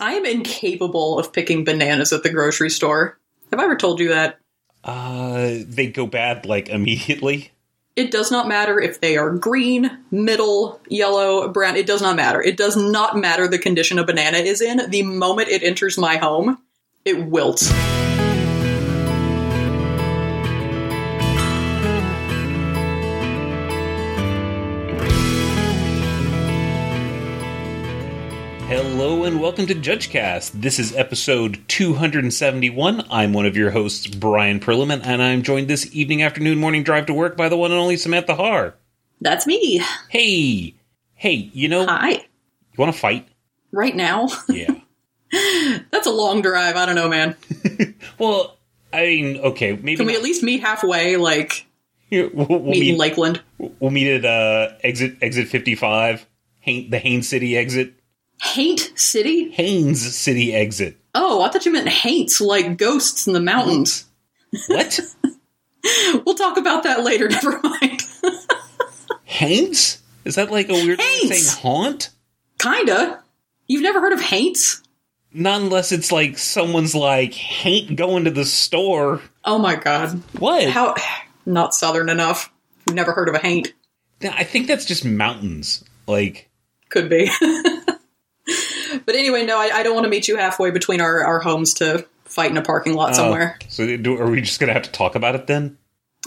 I am incapable of picking bananas at the grocery store. Have I ever told you that? Uh, they go bad like immediately. It does not matter if they are green, middle, yellow, brown. It does not matter. It does not matter the condition a banana is in. The moment it enters my home, it wilts. Hello and welcome to JudgeCast. This is episode 271. I'm one of your hosts, Brian Perlman, and I'm joined this evening, afternoon, morning drive to work by the one and only Samantha Har. That's me. Hey, hey, you know, Hi. you want to fight? Right now? Yeah. That's a long drive. I don't know, man. well, I mean, okay, maybe Can we not- at least meet halfway, like we'll, we'll meet in. Lakeland? We'll meet at uh, exit exit 55, Hain, the Haines City exit. Haint City? Haines City exit. Oh, I thought you meant haints, like ghosts in the mountains. What? We'll talk about that later. Never mind. Haines? Is that like a weird Haines! saying haunt? Kinda. You've never heard of haints? Not unless it's like someone's like, ain't going to the store. Oh my god. What? How not southern enough. Never heard of a haint. I think that's just mountains. Like, Could be. but anyway, no, I, I don't want to meet you halfway between our, our homes to fight in a parking lot oh, somewhere. oh, so do, are we just going to have to talk about it then?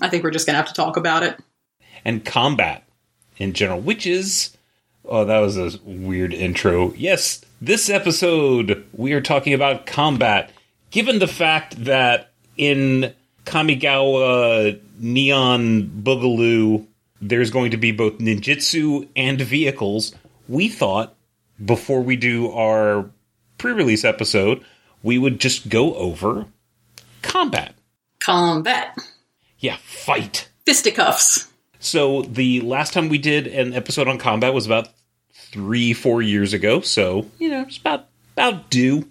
I think we're just gonna have to talk about it. And combat in general, which is. Oh, that was a weird intro. Yes, this episode we are talking about combat. Given the fact that in Kamigawa Neon Boogaloo, there's going to be both ninjutsu and vehicles, we thought before we do our pre release episode, we would just go over combat. Combat. Yeah, fight. Fisticuffs. So the last time we did an episode on combat was about three, four years ago. So you know, it's about about due.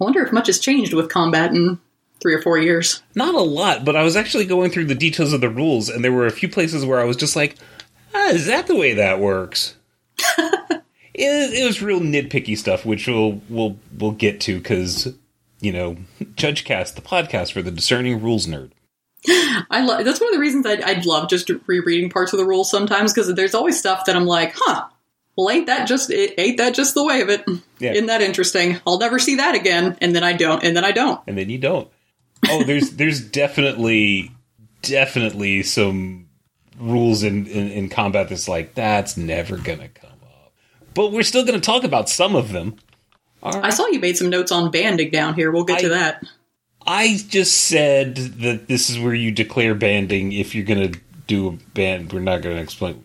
I wonder if much has changed with combat in three or four years. Not a lot, but I was actually going through the details of the rules, and there were a few places where I was just like, ah, "Is that the way that works?" it, it was real nitpicky stuff, which we'll we'll we'll get to because you know, JudgeCast, the podcast for the discerning rules nerd. I love that's one of the reasons I'd, I'd love just rereading parts of the rules sometimes because there's always stuff that I'm like, huh. Well, ain't that just it, ain't that just the way of it? Yeah. Isn't that interesting? I'll never see that again, and then I don't, and then I don't. and then you don't. Oh, there's there's definitely definitely some rules in, in in combat that's like that's never gonna come. But we're still gonna talk about some of them. All I saw you made some notes on banding down here. We'll get to that. I just said that this is where you declare banding if you're gonna do a band. We're not gonna explain.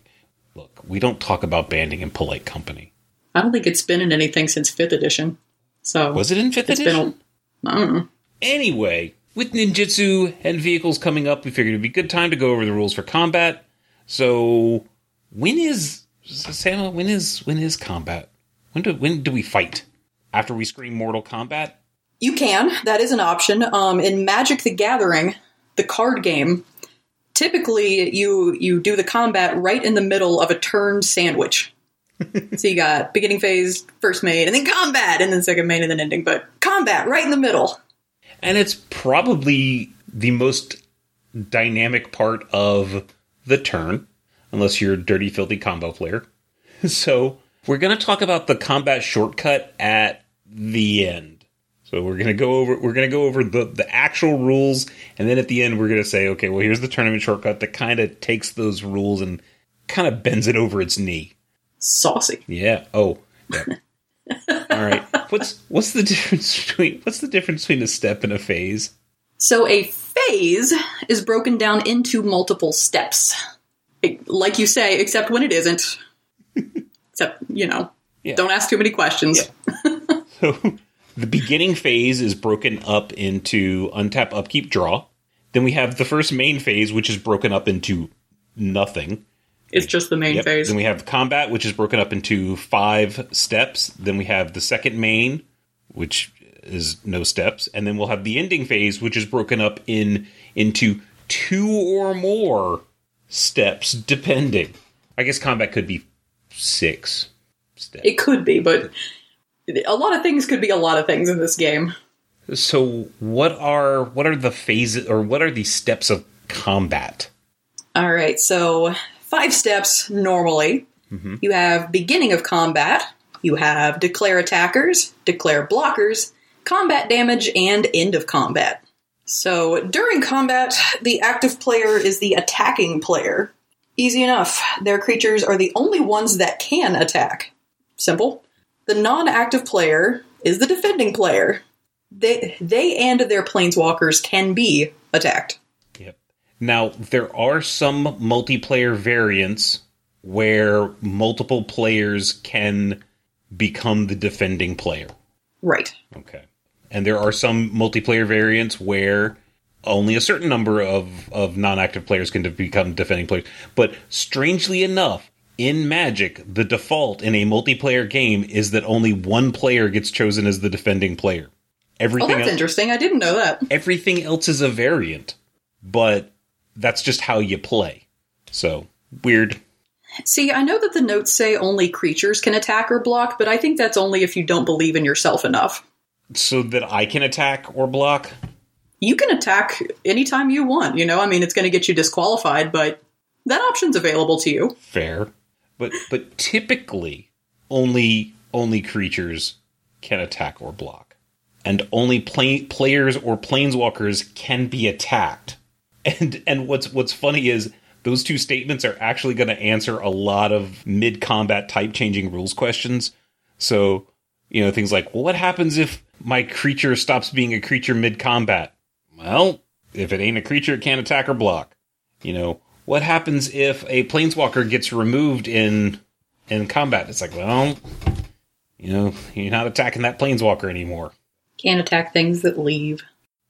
Look, we don't talk about banding in polite company. I don't think it's been in anything since fifth edition. So Was it in fifth It's edition? been. A, I don't know. Anyway, with ninjutsu and vehicles coming up, we figured it'd be a good time to go over the rules for combat. So, when is Sam? When is when is combat? When do when do we fight? After we scream Mortal Kombat? You can. That is an option. Um, in Magic: The Gathering, the card game, typically you you do the combat right in the middle of a turn sandwich. so you got beginning phase, first main, and then combat, and then second main, and then ending. But combat right in the middle. And it's probably the most dynamic part of the turn, unless you're a dirty, filthy combo player. So, we're going to talk about the combat shortcut at the end. So we're gonna go over we're gonna go over the, the actual rules, and then at the end we're gonna say, okay, well here's the tournament shortcut that kind of takes those rules and kind of bends it over its knee. Saucy. Yeah. Oh. Yeah. All right. What's what's the difference between what's the difference between a step and a phase? So a phase is broken down into multiple steps. Like you say, except when it isn't. except, you know, Yeah. don't ask too many questions. So the beginning phase is broken up into untap, upkeep, draw. Then we have the first main phase, which is broken up into nothing. It's just the main Yep. phase. Then we have combat, which is broken up into five steps. Then we have the second main, which is no steps, and then we'll have the ending phase, which is broken up in into two or more steps, depending. I guess combat could be six steps. It could be, but a lot of things could be a lot of things in this game. So what are what are the phases or what are the steps of combat? All right, so five steps normally. Mm-hmm. You have beginning of combat, you have declare attackers, declare blockers, combat damage, and end of combat. So during combat, the active player is the attacking player. Easy enough. Their creatures are the only ones that can attack. Simple. The non active player is the defending player. They, they and their planeswalkers can be attacked. Yep. Now there are some multiplayer variants where multiple players can become the defending player. Right. Okay. And there are some multiplayer variants where only a certain number of, of non-active players can become defending players. But strangely enough, in Magic, the default in a multiplayer game is that only one player gets chosen as the defending player. Oh, Everything that's else, interesting. I didn't know that. everything else is a variant, but that's just how you play. So weird. See, I know that the notes say only creatures can attack or block, but I think that's only if you don't believe in yourself enough. So that I can attack or block. You can attack anytime you want, you know? I mean, it's going to get you disqualified, but that option's available to you. Fair, but but typically only only creatures can attack or block, and only play, players or planeswalkers can be attacked. And and what's what's funny is those two statements are actually going to answer a lot of mid combat type changing rules questions. So you know things like, well, what happens if my creature stops being a creature mid combat? Well, if it ain't a creature, it can't attack or block. You know, what happens if a planeswalker gets removed in in combat? It's like, well, you know, you're not attacking that planeswalker anymore. Can't attack things that leave.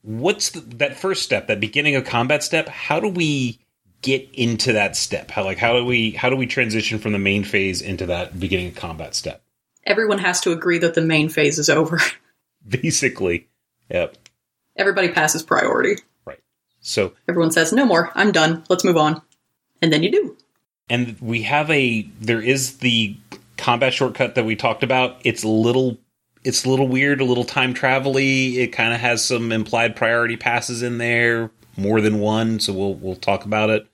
What's the, that first step, that beginning of combat step? How do we get into that step? How like how do we how do we transition from the main phase into that beginning of combat step? Everyone has to agree that the main phase is over. Basically, yep, Everybody passes priority. right. So Everyone says, no more, I'm done, let's move on. And then you do. and we have a there is the combat shortcut that we talked about it's a little it's a little weird a little time travel-y it kind of has some implied priority passes in there more than one so we'll we'll talk about it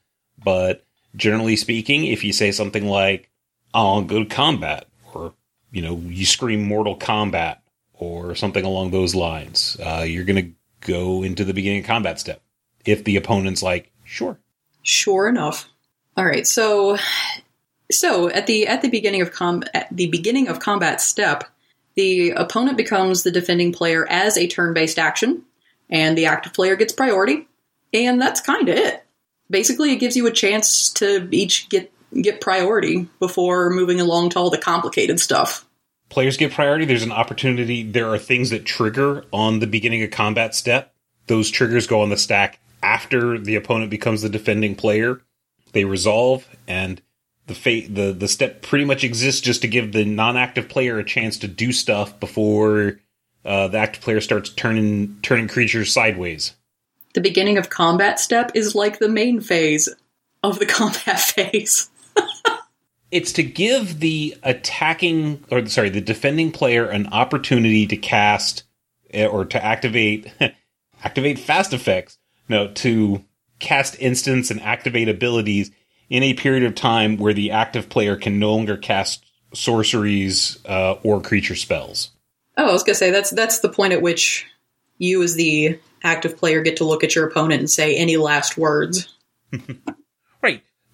but generally speaking if you say something like i'll go to combat or you know you scream Mortal Kombat or something along those lines uh, you're gonna go into the beginning of combat step if the opponent's like sure Sure enough. All right, so so at the at the beginning of com at the beginning of combat step, the opponent becomes the defending player as a turn-based action, and the active player gets priority, and that's kind of it. Basically, it gives you a chance to each get get priority before moving along to all the complicated stuff. Players get priority. There's an opportunity. There are things that trigger on the beginning of combat step. Those triggers go on the stack after the opponent becomes the defending player. They resolve, and the fate the the step pretty much exists just to give the non-active player a chance to do stuff before uh, the active player starts turning turning creatures sideways. The beginning of combat step is like the main phase of the combat phase. It's to give the attacking or sorry, the defending player an opportunity to cast eh, or to activate activate fast effects. No, to cast instants and activate abilities in a period of time where the active player can no longer cast sorceries uh, or creature spells. Oh, I was gonna say that's that's the point at which you, as the active player, get to look at your opponent and say any last words.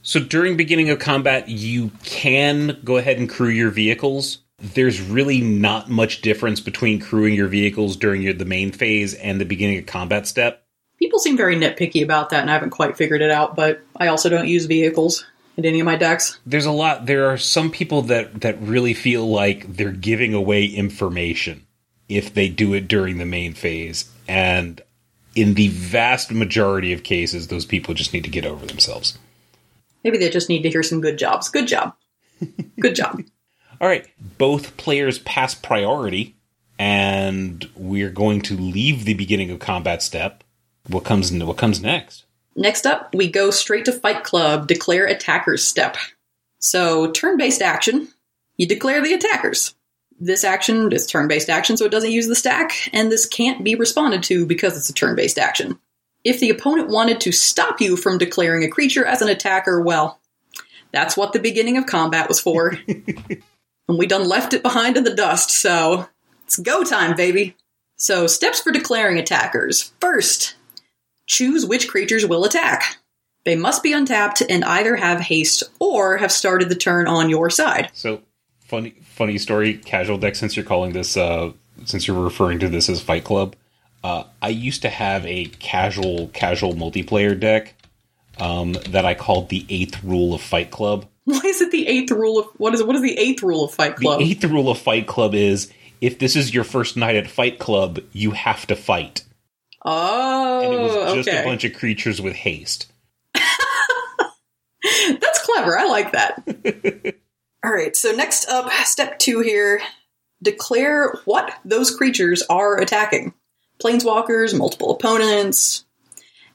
So during beginning of combat, you can go ahead and crew your vehicles. There's really not much difference between crewing your vehicles during your, the main phase and the beginning of combat step. People seem very nitpicky about that, and I haven't quite figured it out. But I also don't use vehicles in any of my decks. There's a lot. There are some people that that really feel like they're giving away information if they do it during the main phase, and in the vast majority of cases, those people just need to get over themselves. Maybe they just need to hear some good jobs. Good job. Good job. All right, both players pass priority, and we're going to leave the beginning of combat step. What comes? What comes next? Next up, we go straight to Fight Club, declare attackers step. So, turn based action, you declare the attackers. This action is turn based action, so it doesn't use the stack, and this can't be responded to because it's a turn based action. If the opponent wanted to stop you from declaring a creature as an attacker, well, that's what the beginning of combat was for. and we done left it behind in the dust, so it's go time, baby. So, steps for declaring attackers. First, choose which creatures will attack. They must be untapped and either have haste or have started the turn on your side. So, funny, funny story. Casual deck. Since you're calling this, uh, since you're referring to this as Fight Club, uh, I used to have a casual, casual multiplayer deck um, that I called the Eighth Rule of Fight Club. Why is it the eighth rule of what is it? What is the eighth rule of Fight Club? The eighth rule of Fight Club is if this is your first night at Fight Club, you have to fight. Oh, and it was just okay. a bunch of creatures with haste. That's clever. I like that. All right. So next up, step two here: declare what those creatures are attacking. Planeswalkers, multiple opponents.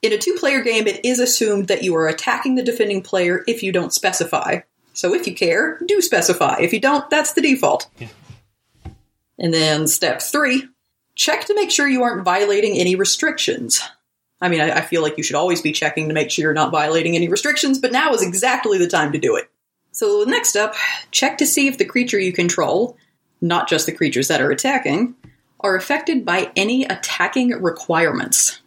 In a two-player game, it is assumed that you are attacking the defending player if you don't specify. So if you care, do specify. If you don't, that's the default. Yeah. And then step three: check to make sure you aren't violating any restrictions. I mean, I, I, feel like you should always be checking to make sure you're not violating any restrictions, but now is exactly the time to do it. So, next up, check to see if the creature you control, not just the creatures that are attacking, are affected by any attacking requirements.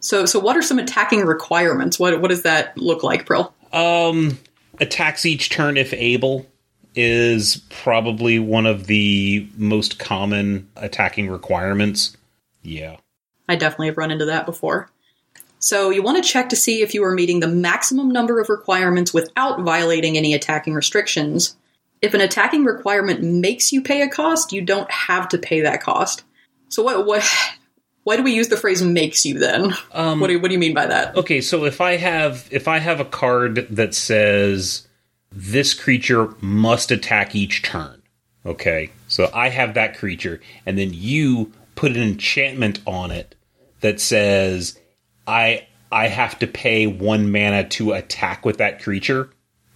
So, so what are some attacking requirements? What what does that look like, Prill? Um, attacks each turn if able is probably one of the most common attacking requirements. Yeah. I definitely have run into that before. So you want to check to see if you are meeting the maximum number of requirements without violating any attacking restrictions. If an attacking requirement makes you pay a cost, you don't have to pay that cost. So what what why do we use the phrase makes you then? Um, what do what do you mean by that? Okay, so if I have if I have a card that says this creature must attack each turn. Okay. So I have that creature and then you put an enchantment on it that says I I have to pay one mana to attack with that creature,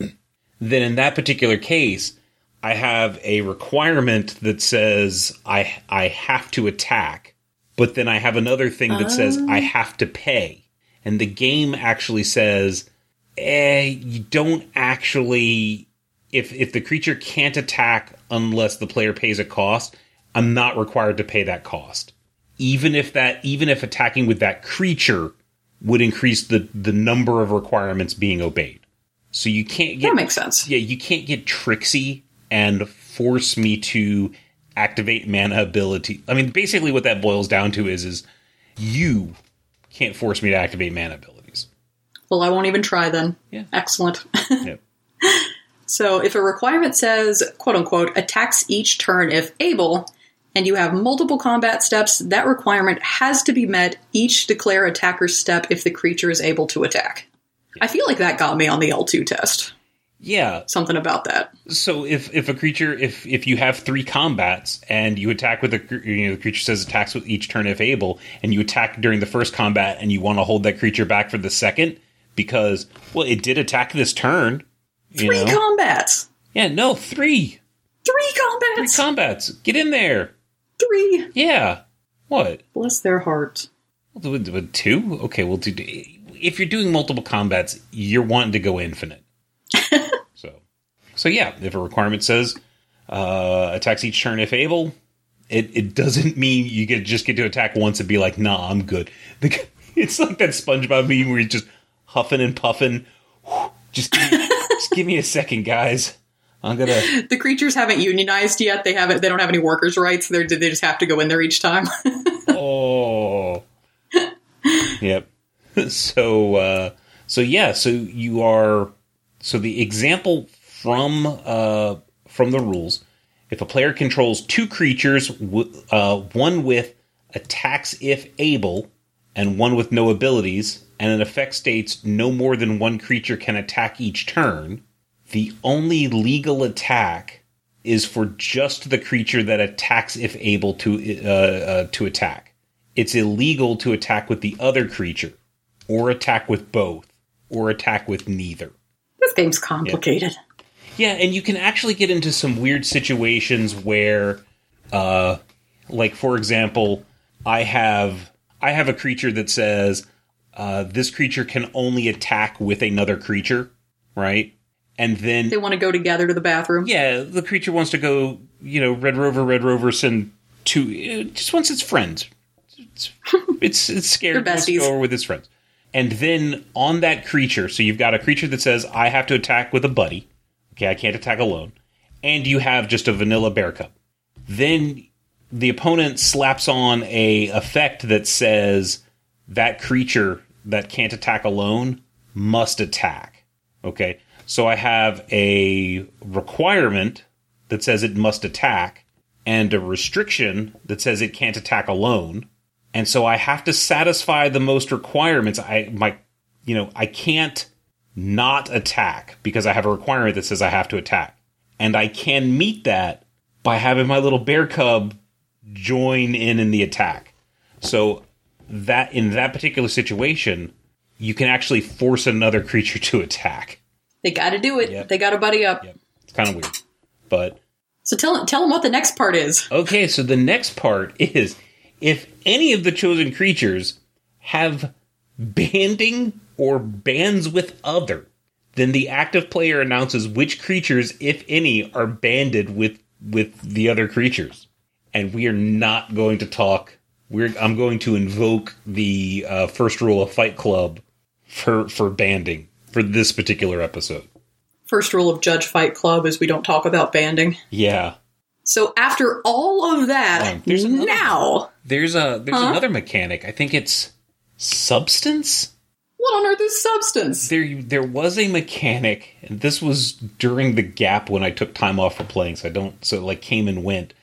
then in that particular case, I have a requirement that says I I have to attack, but then I have another thing that says I have to pay. And the game actually says, eh, you don't actually if if the creature can't attack unless the player pays a cost, I'm not required to pay that cost. Even if that even if attacking with that creature would increase the the number of requirements being obeyed. So you can't get That makes sense. yeah, you can't get tricksy and force me to activate mana ability. I mean, basically what that boils down to is is you can't force me to activate mana abilities. Well, I won't even try then. Yeah. Excellent. Yep. So if a requirement says, quote unquote, attacks each turn if able, and you have multiple combat steps, that requirement has to be met each declare attacker step if the creature is able to attack. I feel like that got me on the L2 test. Yeah. Something about that. So if if a creature if if you have three combats and you attack with a you know the creature says attacks with each turn if able and you attack during the first combat and you want to hold that creature back for the second because well it did attack this turn. You Three know? combats! yeah, no, three. Three combats. Three combats! Get in there. Three! Yeah. What? Bless their with two? Okay, well, do, if you're doing multiple combats, you're wanting to go infinite. so, yeah, if a requirement says uh, attacks each turn if able, it, it doesn't mean you get just get to attack once and be like, nah, I'm good. The, it's like that SpongeBob meme where he's just huffing and puffing. Just give me, just give me a second, guys. I'm gonna. The creatures haven't unionized yet. They haven't. They don't have any workers' rights. They're, they just have to go in there each time. Oh. yep. So uh so yeah, so you are so the example from uh from the rules if a player controls two creatures uh one with attacks if able and one with no abilities and an effect states no more than one creature can attack each turn the only legal attack is for just the creature that attacks if able to uh, uh, to attack. It's illegal to attack with the other creature, or attack with both, or attack with neither. this game's complicated. Yeah, and you can actually get into some weird situations where Uh, like for example, I have I have a creature that says uh, this creature can only attack with another creature, right? And then They want to go together to the bathroom. yeah, the creature wants to go. You know, Red Rover, Red Rover, send two. It just wants its friends. It's it's, it's scared. Wants to go over with its friends. And then on that creature, so you've got a creature that says I have to attack with a buddy. Okay, I can't attack alone. And you have just a vanilla bear cub. Then the opponent slaps on a effect that says that creature that can't attack alone must attack. Okay, so I have a requirement that says it must attack, and a restriction that says it can't attack alone. And so I have to satisfy the most requirements. I my you know, I can't not attack because I have a requirement that says I have to attack. And I can meet that by having my little bear cub join in in the attack. So that in that particular situation, you can actually force another creature to attack. They got to do it. Yep. They got to buddy up. Yep. It's kind of weird. But So tell tell them what the next part is. Okay, so the next part is if any of the chosen creatures have banding or bands with other, then the active player announces which creatures, if any, are banded with with the other creatures. And we are not going to talk. We're I'm going to invoke the uh, first rule of Fight Club for for banding for this particular episode. First rule of Judge Fight Club is we don't talk about banding. Yeah, So after all of that, there's another- now there's a there's Huh? another mechanic. I think it's substance. What on earth is substance? there there was a mechanic and this was during the gap when i took time off for playing so i don't so it like came and went.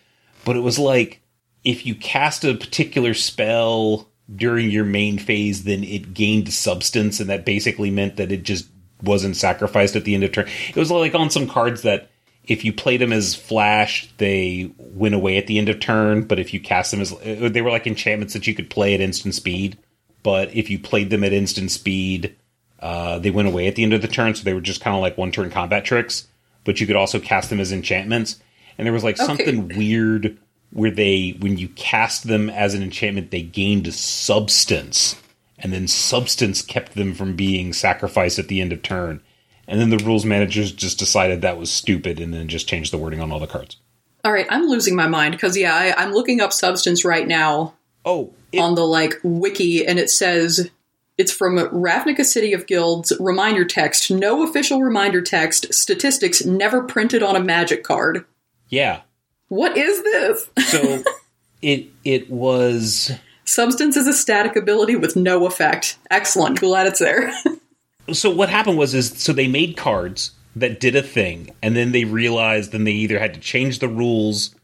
But it was like if you cast a particular spell during your main phase then it gained substance and that basically meant that it just wasn't sacrificed at the end of turn. It was like on some cards that if you played them as flash they went away at the end of turn but if you cast them as uh, they were like enchantments that you could play at instant speed but if you played them at instant speed uh, they went away at the end of the turn, so they were just kind of like one turn combat tricks. But you could also cast them as enchantments, and there was like Okay. something weird where they, when you cast them as an enchantment, they gained substance, and then substance kept them from being sacrificed at the end of turn. And then the rules managers just decided that was stupid, and then just changed the wording on all the cards. All right, I'm losing my mind because yeah, I, I'm looking up substance right now Oh, it, on the like wiki, and it says it's from Ravnica City of Guilds reminder text. No official reminder text. Statistics never printed on a magic card. yeah. What is this? So it it was. Substance is a static ability with no effect. Excellent. Glad it's there. so what happened was is so they made cards that did a thing and then they realized then they either had to change the rules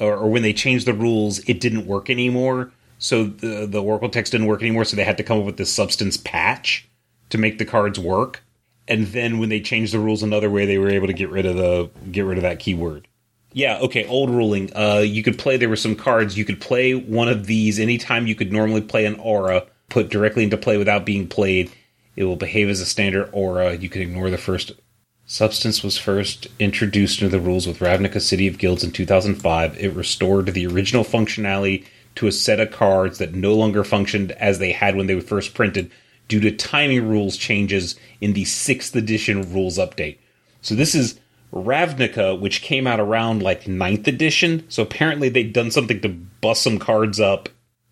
or, or when they changed the rules it didn't work anymore so the the oracle text didn't work anymore so they had to come up with this substance patch to make the cards work. And then when they changed the rules another way they were able to get rid of the get rid of that keyword. Yeah okay old ruling. Uh you could play there were some cards. You could play one of these anytime. You could normally play an aura put directly into play without being played. It will behave as a standard aura. You can ignore the first Substance was first introduced into the rules with Ravnica City of Guilds in 2005. It restored the original functionality to a set of cards that no longer functioned as they had when they were first printed due to timing rules changes in the 6th edition rules update. So this is Ravnica, which came out around like 9th edition. So apparently they'd done something to bust some cards up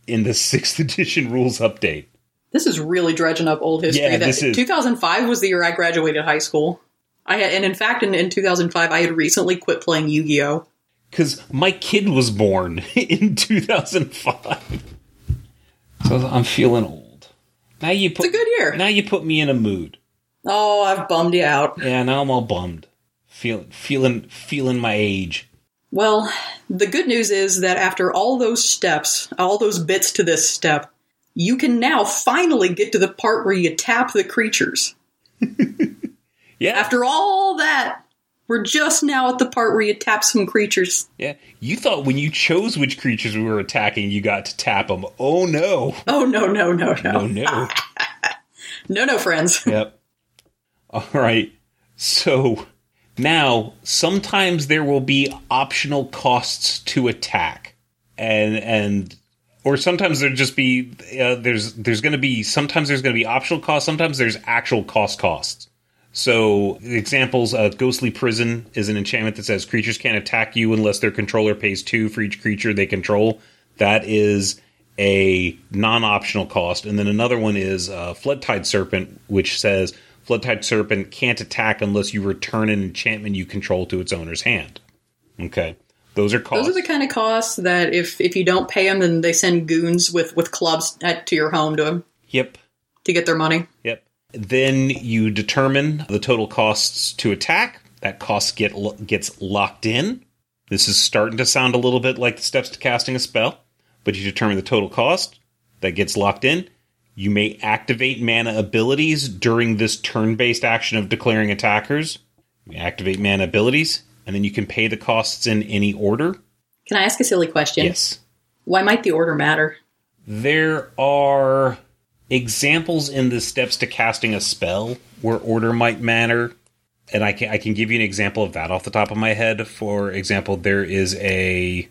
in the 6th edition rules update. This is really dredging up old history. Yeah, That- this is- 2005 was the year I graduated high school. I had, and in fact, in, in 2005, I had recently quit playing Yu-Gi-Oh. Because my kid was born in 2005. So I'm feeling old. Now you put It's a good year. now you put me in a mood. Oh, I've bummed you out. Yeah, now I'm all bummed. Feeling feeling feeling my age. Well, the good news is that after all those steps, all those bits to this step, you can now finally get to the part where you tap the creatures. Yeah, After all that, we're just now at the part where you tap some creatures. yeah. You thought when you chose which creatures we were attacking, you got to tap them. Oh no, Oh, no, no, no, no. oh no. No, no, friends. Yep. All right. So Now, sometimes there will be optional costs to attack, and and or sometimes there just be uh, there's there's going to be sometimes there's going to be optional costs, sometimes there's actual cost costs. So examples: uh, Ghostly Prison is an enchantment that says creatures can't attack you unless their controller pays two for each creature they control. That is a non-optional cost, and then another one is uh, Floodtide Serpent, which says Floodtide Serpent can't attack unless you return an enchantment you control to its owner's hand. Okay. Those are costs. Those are the kind of costs that if if you don't pay them, then they send goons with with clubs at, to your home to yep to get their money. Yep. Then you determine the total costs to attack. That cost get gets locked in. This is starting to sound a little bit like the steps to casting a spell, but you determine the total cost that gets locked in. You may activate mana abilities during this turn based action of declaring attackers. You activate mana abilities, and then you can pay the costs in any order. Can I ask a silly question? Yes. Why might the order matter? There are examples in the steps to casting a spell where order might matter. And I can I can give you an example of that off the top of my head. For example, there is a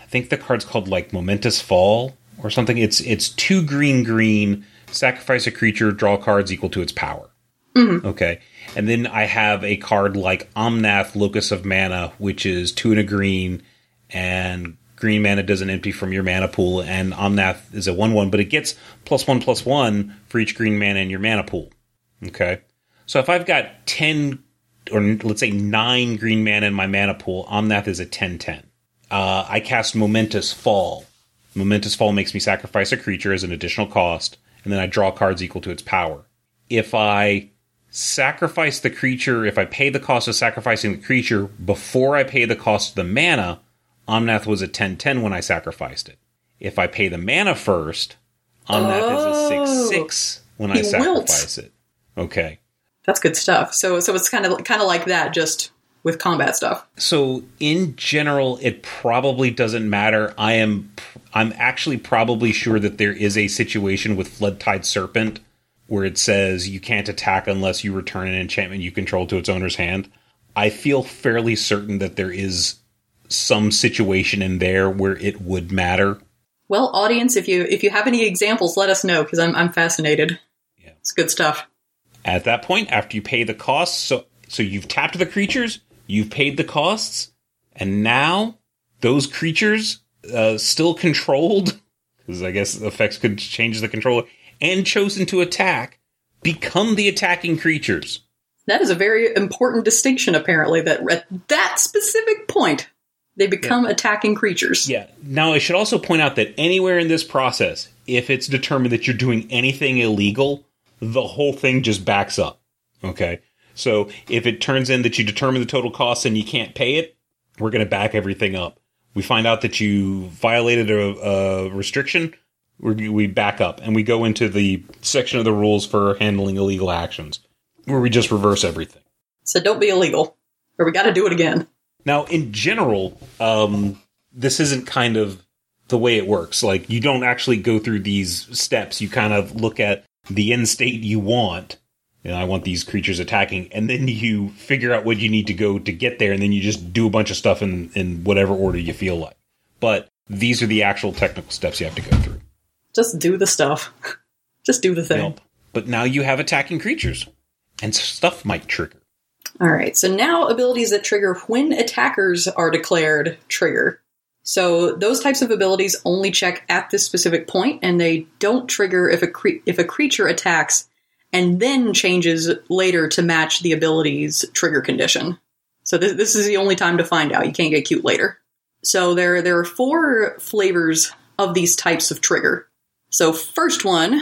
I think the card's called like Momentous Fall or something. It's it's two green green, sacrifice a creature, draw cards equal to its power. Mm-hmm. Okay. And then I have a card like Omnath, Locus of Mana, which is two and a green, and green mana doesn't empty from your mana pool, and Omnath is a 1 1, but it gets plus 1 plus 1 for each green mana in your mana pool. Okay. So if I've got 10, or let's say 9 green mana in my mana pool, Omnath is a 10 10. Uh, I cast Momentous Fall. Momentous Fall makes me sacrifice a creature as an additional cost, and then I draw cards equal to its power. If I sacrifice the creature, if I pay the cost of sacrificing the creature before I pay the cost of the mana, Omnath was a 10 10 when I sacrificed it. If I pay the mana first, Omnath oh, is a 6 6 when I sacrifice wilts. it. Okay. That's good stuff. So so it's kind of kind of like that, just with combat stuff. So in general, it probably doesn't matter. I am I'm actually probably sure that there is a situation with Floodtide Serpent where it says you can't attack unless you return an enchantment you control to its owner's hand. I feel fairly certain that there is some situation in there where it would matter. Well, audience, if you if you have any examples, let us know because I'm I'm fascinated. Yeah, it's good stuff. At that point, after you pay the costs, so so you've tapped the creatures, you've paid the costs, and now those creatures uh, still controlled because I guess effects could change the controller and chosen to attack become the attacking creatures. That is a very important distinction, apparently. That at that specific point, they become yeah. attacking creatures. Yeah. Now, I should also point out that anywhere in this process, if it's determined that you're doing anything illegal, the whole thing just backs up. Okay. So if it turns in that you determine the total cost and you can't pay it, we're going to back everything up. We find out that you violated a, a restriction, we back up and we go into the section of the rules for handling illegal actions, where we just reverse everything. So don't be illegal, or we got to do it again. Now, in general, um, this isn't kind of the way it works. Like, you don't actually go through these steps. You kind of look at the end state you want. And I want these creatures attacking, and then you figure out what you need to go to get there, and then you just do a bunch of stuff in, in whatever order you feel like. But these are the actual technical steps you have to go through. Just do the stuff. Just do the thing. Nope. But now you have attacking creatures, and stuff might trigger. All right, so now abilities that trigger when attackers are declared trigger. So those types of abilities only check at this specific point, and they don't trigger if a cre- if a creature attacks and then changes later to match the ability's trigger condition. So this, this is the only time to find out. You can't get cute later. So there there are four flavors of these types of trigger. So first one,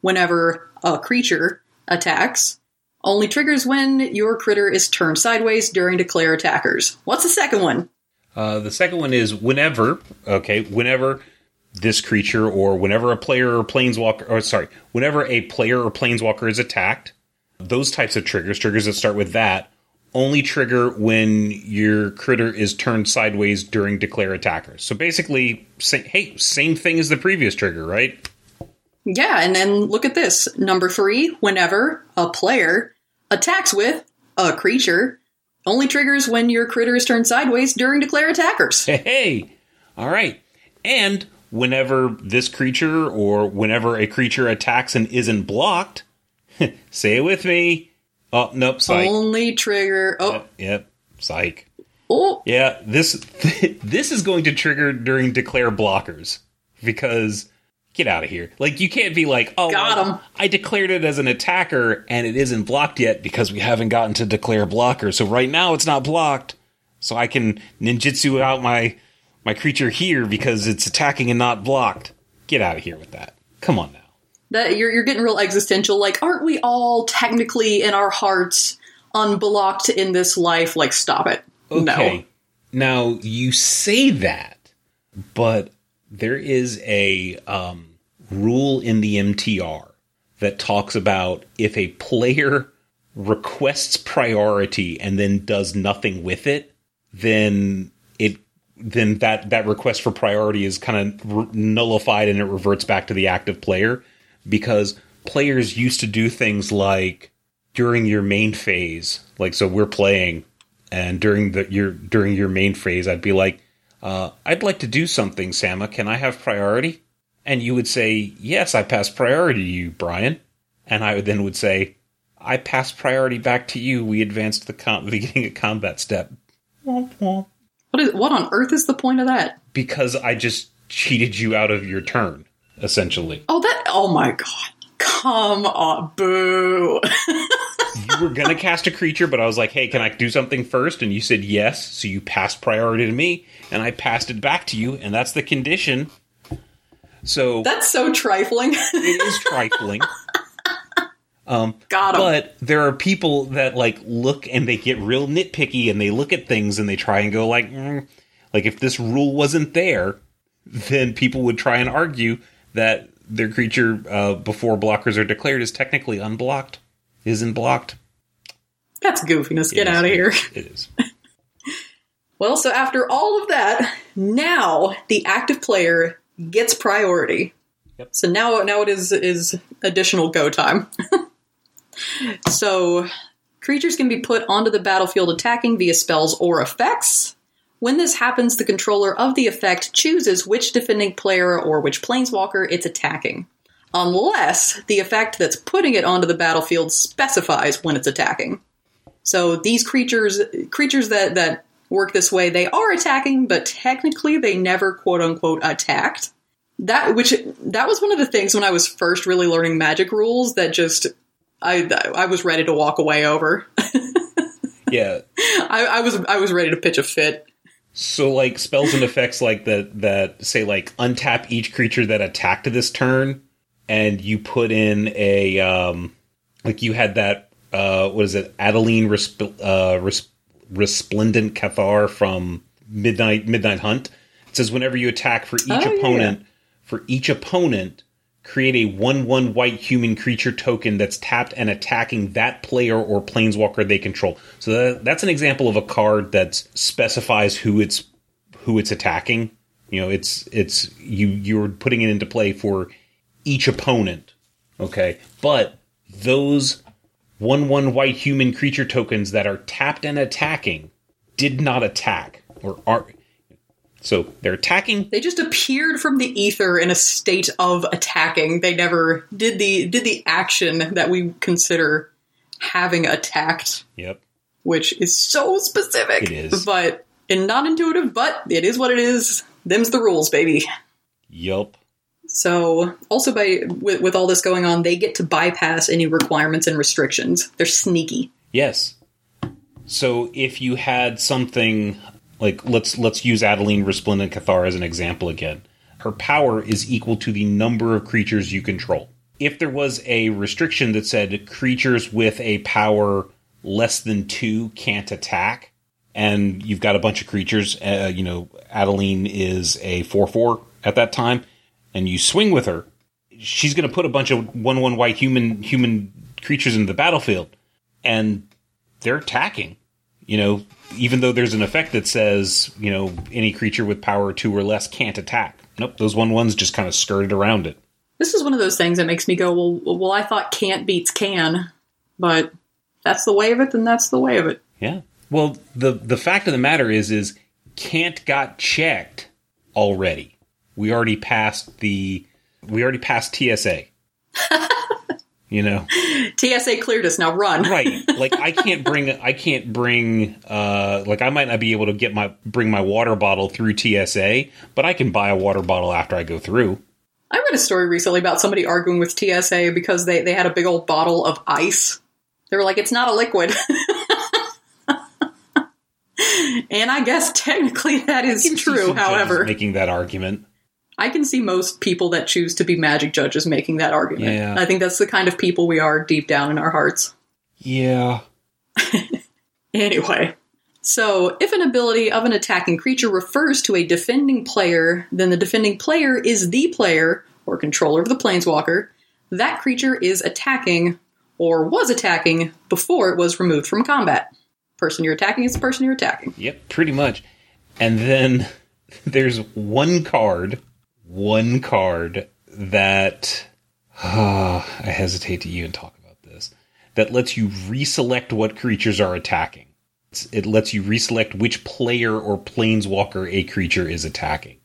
whenever a creature attacks, only triggers when your critter is turned sideways during declare attackers. What's the second one? Uh, the second one is whenever, okay, whenever this creature or whenever a player or planeswalker, or sorry, whenever a player or planeswalker is attacked, those types of triggers, triggers that start with that, only trigger when your critter is turned sideways during declare attackers. So basically, say, hey, same thing as the previous trigger, right? Yeah, and then look at this. Number three, whenever a player attacks with a creature, Only triggers when your critter is turned sideways during declare attackers. Hey, hey. All right. And whenever this creature or whenever a creature attacks and isn't blocked, say it with me. Oh, nope, psych. Only trigger. Oh, Yep, yep, psych. oh, Yeah, this this is going to trigger during declare blockers because get out of here. Like you can't be like, "Oh, Got well, 'em. I declared it as an attacker and it isn't blocked yet because we haven't gotten to declare blocker. So right now it's not blocked. So I can ninjutsu out my my creature here because it's attacking and not blocked." Get out of here with that. Come on now. that you're you're getting real existential. Like, aren't we all technically in our hearts unblocked in this life? Like, stop it. Okay. Now you say that, but there is a um, rule in the MTR that talks about if a player requests priority and then does nothing with it, then it then that that request for priority is kind of nullified and it reverts back to the active player because players used to do things like during your main phase like so we're playing and during the your during your main phase I'd be like uh, I'd like to do something Sama. Can I have priority and you would say yes I pass priority to you Brian and I then would say I pass priority back to you we advanced the com- beginning of combat step Womp womp What is what on earth is the point of that? because I just cheated you out of your turn, essentially. Oh, that. Oh my god. Come on, boo. you were gonna cast a creature, but I was like, "Hey, can I do something first? And you said yes, so you passed priority to me, and I passed it back to you, and that's the condition. So That's so trifling. it is trifling. Got him. But there are people that like look and they get real nitpicky and they look at things and they try and go like, mm, like if this rule wasn't there, then people would try and argue that their creature uh, before blockers are declared is technically unblocked, isn't blocked. That's goofiness. Get is. out of here. It is. Well, so after all of that, now the active player gets priority. Yep. So now now it is is additional go time. so creatures can be put onto the battlefield attacking via spells or effects. When this happens, the controller of the effect chooses which defending player or which planeswalker it's attacking. Unless the effect that's putting it onto the battlefield specifies when it's attacking. So these creatures creatures that that work this way, they are attacking, but technically they never quote unquote attacked. That which that was one of the things when I was first really learning magic rules that just I I was ready to walk away over. Yeah. I, I was I was ready to pitch a fit. So like spells and effects like that that say like untap each creature that attacked this turn, and you put in a um like you had that uh what is it Adeline Resp- uh, Res- resplendent Cathar from Midnight Midnight Hunt. It says whenever you attack for each Oh, yeah. opponent for each opponent create a 1 1 white human creature token that's tapped and attacking that player or planeswalker they control. So that, that's an example of a card that specifies who it's who it's attacking. You know, it's it's you you're putting it into play for each opponent. Okay. But those 1 1 white human creature tokens that are tapped and attacking did not attack or are so they're attacking They just appeared from the ether in a state of attacking. They never did the did the action that we consider having attacked, Yep. which is so specific. It is. But and not intuitive, but it is what it is. Them's the rules, baby. Yup. So, also by with, with all this going on, they get to bypass any requirements and restrictions. They're sneaky. Yes. So if you had something like let's let's use Adeline Resplendent Cathar as an example again. Her power is equal to the number of creatures you control. If there was a restriction that said creatures with a power less than two can't attack, and you've got a bunch of creatures, uh, you know, Adeline is a 4 4 at that time, and you swing with her, she's going to put a bunch of 1 1 white human human creatures into the battlefield, and they're attacking. You know, even though there's an effect that says, you know, any creature with power two or less can't attack. Nope, those one ones just kind of skirted around it. This is one of those things that makes me go, well, well, I thought can't beats can, but that's the way of it. Then that's the way of it. Yeah. Well, the the fact of the matter is, is can't got checked already. We already passed the we already passed TSA. you know, TSA cleared us. Now run. right? Like I can't bring I can't bring uh like I might not be able to get my bring my water bottle through TSA, but I can buy a water bottle after I go through. I read a story recently about somebody arguing with TSA because they, they had a big old bottle of ice. They were like, it's not a liquid. and I guess technically that is true. However, making that argument. I can see most people that choose to be magic judges making that argument. Yeah. I think that's the kind of people we are deep down in our hearts. Yeah. Anyway, so if an ability of an attacking creature refers to a defending player, then the defending player is the player or controller of the planeswalker. That creature is attacking or was attacking before it was removed from combat. Person you're attacking is the person you're attacking. Yep, pretty much. And then there's one card, one card that I hesitate to even talk about this. That lets you reselect what creatures are attacking. It lets you reselect which player or planeswalker a creature is attacking.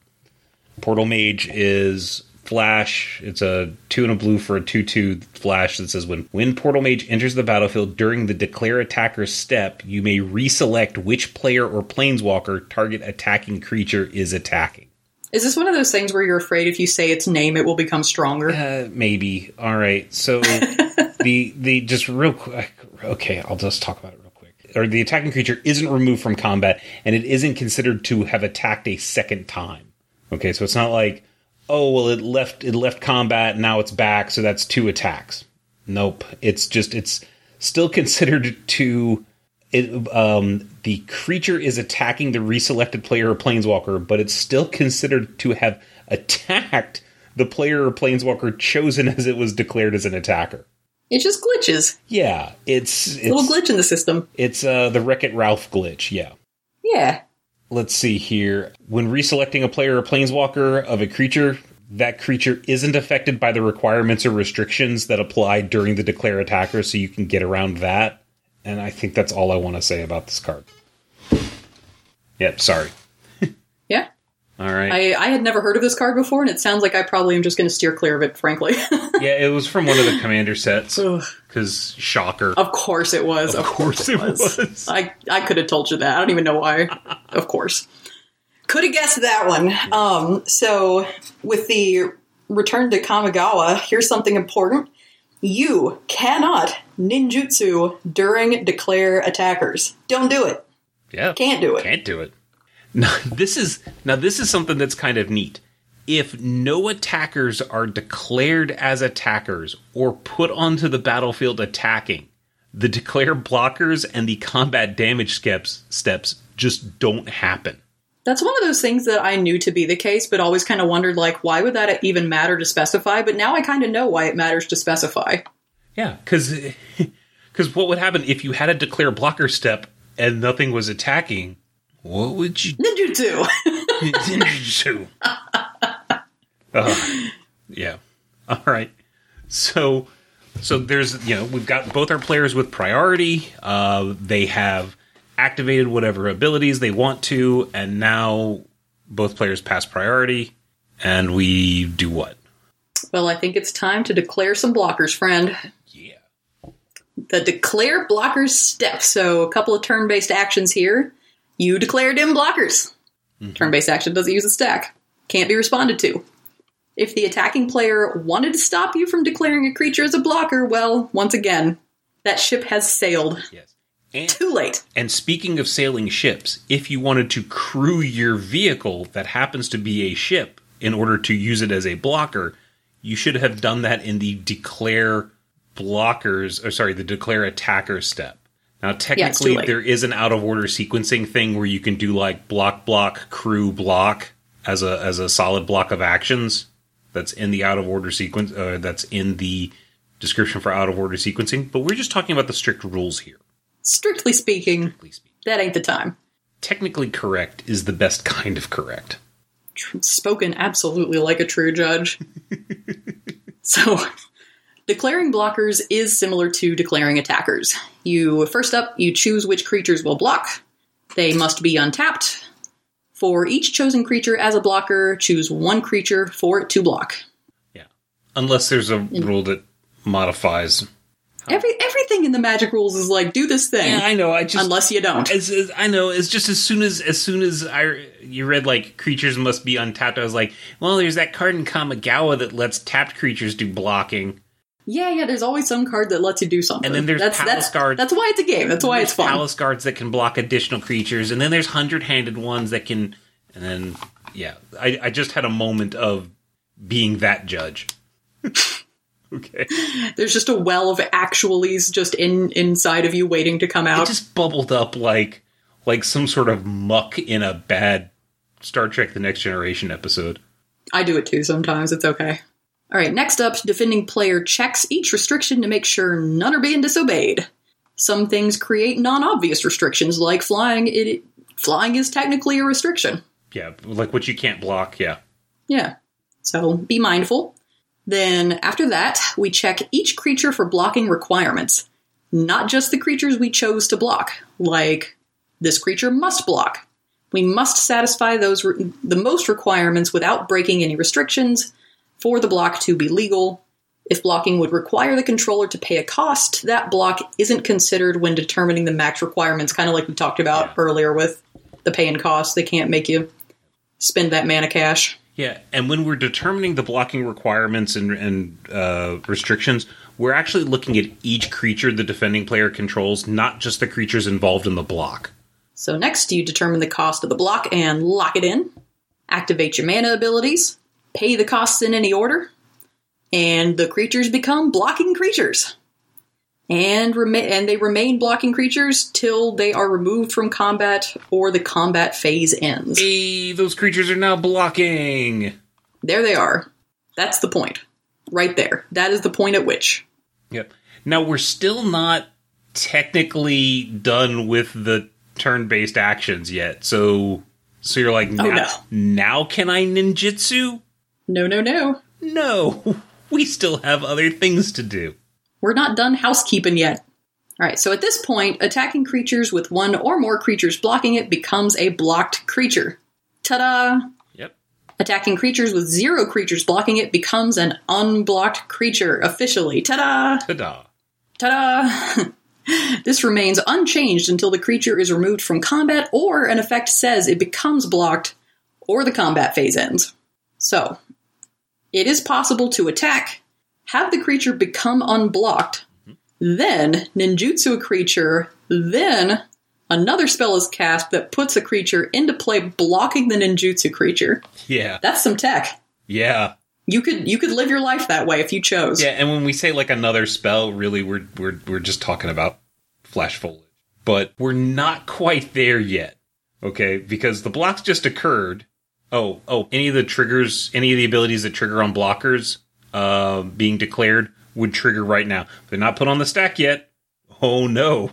Portal Mage is flash. It's a two and a blue for a two-two flash that says when when Portal Mage enters the battlefield during the declare attacker's step, you may reselect which player or planeswalker target attacking creature is attacking. Is this one of those things where you're afraid if you say its name it will become stronger? Uh, maybe. All right. So the the just real quick. Okay, I'll just talk about it real quick. Or the attacking creature isn't removed from combat, and it isn't considered to have attacked a second time. Okay, so it's not like, oh well, it left it left combat, now it's back, so that's two attacks. Nope. It's just it's still considered to. It, um, the creature is attacking the reselected player or planeswalker, but it's still considered to have attacked the player or planeswalker chosen as it was declared as an attacker. It just glitches. Yeah, it's it's Little glitch in the system. it's uh, the Wreck It Ralph glitch. Yeah. Yeah. Let's see here. When reselecting a player or planeswalker of a creature, that creature isn't affected by the requirements or restrictions that apply during the declare attacker, so you can get around that. And I think that's all I want to say about this card. Yep, sorry. Yeah. All right. I, I had never heard of this card before, and it sounds like I probably am just going to steer clear of it, frankly. yeah, it was from one of the commander sets. Because shocker. of course it was. Of course it was. I, I could have told you that. I don't even know why. of course. Could have guessed that one. Um, so, with the return to Kamigawa, here's something important. You cannot ninjutsu during declare attackers. Don't do it. Yeah. Can't do it. Can't do it. Now, this is now this is something that's kind of neat. If no attackers are declared as attackers or put onto the battlefield attacking, the declare blockers and the combat damage steps steps just don't happen. That's one of those things that I knew to be the case, but always kind of wondered, like, why would that even matter to specify? But now I kind of know why it matters to specify. Yeah, because because what would happen if you had a declare blocker step and nothing was attacking? What would you Ninjutsu! do? Uh, yeah. All right. So, so there's you know we've got both our players with priority. Uh, they have activated whatever abilities they want to, and now both players pass priority, and we do what? well, I think it's time to declare some blockers, friend. Yeah. the declare blockers step. So a couple of turn-based actions here. You declared in blockers. Mm-hmm. Turn-based action doesn't use a stack. Can't be responded to. If the attacking player wanted to stop you from declaring a creature as a blocker, well, once again, that ship has sailed. Yes. And, Too late. and speaking of sailing ships, if you wanted to crew your vehicle that happens to be a ship in order to use it as a blocker, you should have done that in the declare blockers, or sorry, the declare attacker step. Now, technically, late. there is an out of order sequencing thing where you can do like block, block, crew, block as a as a solid block of actions. That's in the out of order sequence. Uh, that's in the description for out of order sequencing. But we're just talking about the strict rules here. Strictly speaking, Please speak. that ain't the time. Technically correct is the best kind of correct. Tr- Spoken absolutely like a true judge. so, Declaring blockers is similar to declaring attackers. You first up, you choose which creatures will block. They must be untapped. For each chosen creature as a blocker, choose one creature for it to block. Yeah. Unless there's a rule that modifies. Every everything in the magic rules is like do this thing. Yeah, I know. I just unless you don't. As, as- I know. It's just as soon as as soon as I you read like creatures must be untapped, I was like, well, there's that card in Kamigawa that lets tapped creatures do blocking. Yeah, yeah. There's always some card that lets you do something. And then there's that's, Palace that's, Guard. That's why it's a game. That's why it's fun. Palace guards that can block additional creatures, and then there's hundred handed ones that can. And then yeah, I, I just had a moment of being that judge. okay, There's just a well of actualies just in inside of you waiting to come out. it just bubbled up like like some sort of muck in a bad Star Trek: The Next Generation episode. I do it too sometimes. It's okay. All right, next up, defending player checks each restriction to make sure none are being disobeyed. Some things create non-obvious restrictions, like flying. It flying is technically a restriction. Yeah, like what you can't block. Yeah. Yeah. So be mindful. Then after that, we check each creature for blocking requirements. Not just the creatures we chose to block, like this creature must block. We must satisfy those re- the most requirements without breaking any restrictions for the block to be legal. If blocking would require the controller to pay a cost, that block isn't considered when determining the max requirements, kind of like we talked about Yeah. earlier with the pay and cost. They can't make you spend that mana cash. Yeah, and when we're determining the blocking requirements and, and uh, restrictions, we're actually looking at each creature the defending player controls, not just the creatures involved in the block. So next, you determine the cost of the block and lock it in. Activate your mana abilities. Pay the costs in any order. And the creatures become blocking creatures. And, rema- and they remain blocking creatures till they are removed from combat or the combat phase ends. Hey, those creatures are now blocking. There they are. That's the point. Right there. That is the point at which. Yep. Now we're still not technically done with the turn-based actions yet. So, so you're like, oh, now, no. now can I ninjutsu? No, no, no. No, we still have other things to do. We're not done housekeeping yet. Alright, so at this point, attacking creatures with one or more creatures blocking it becomes a blocked creature. Ta da! Yep. Attacking creatures with zero creatures blocking it becomes an unblocked creature officially. Ta da! Ta-da. Ta da! this remains unchanged until the creature is removed from combat or an effect says it becomes blocked or the combat phase ends. So, it is possible to attack, have the creature become unblocked, then ninjutsu a creature, then another spell is cast that puts a creature into play blocking the ninjutsu creature. Yeah. That's some tech. Yeah. You could you could live your life that way if you chose. Yeah, and when we say like another spell, really we're we're we're just talking about flash foliage. But we're not quite there yet. Okay? Because the blocks just occurred. Oh, oh, any of the triggers, any of the abilities that trigger on blockers uh being declared would trigger right now. They're not put on the stack yet. Oh no.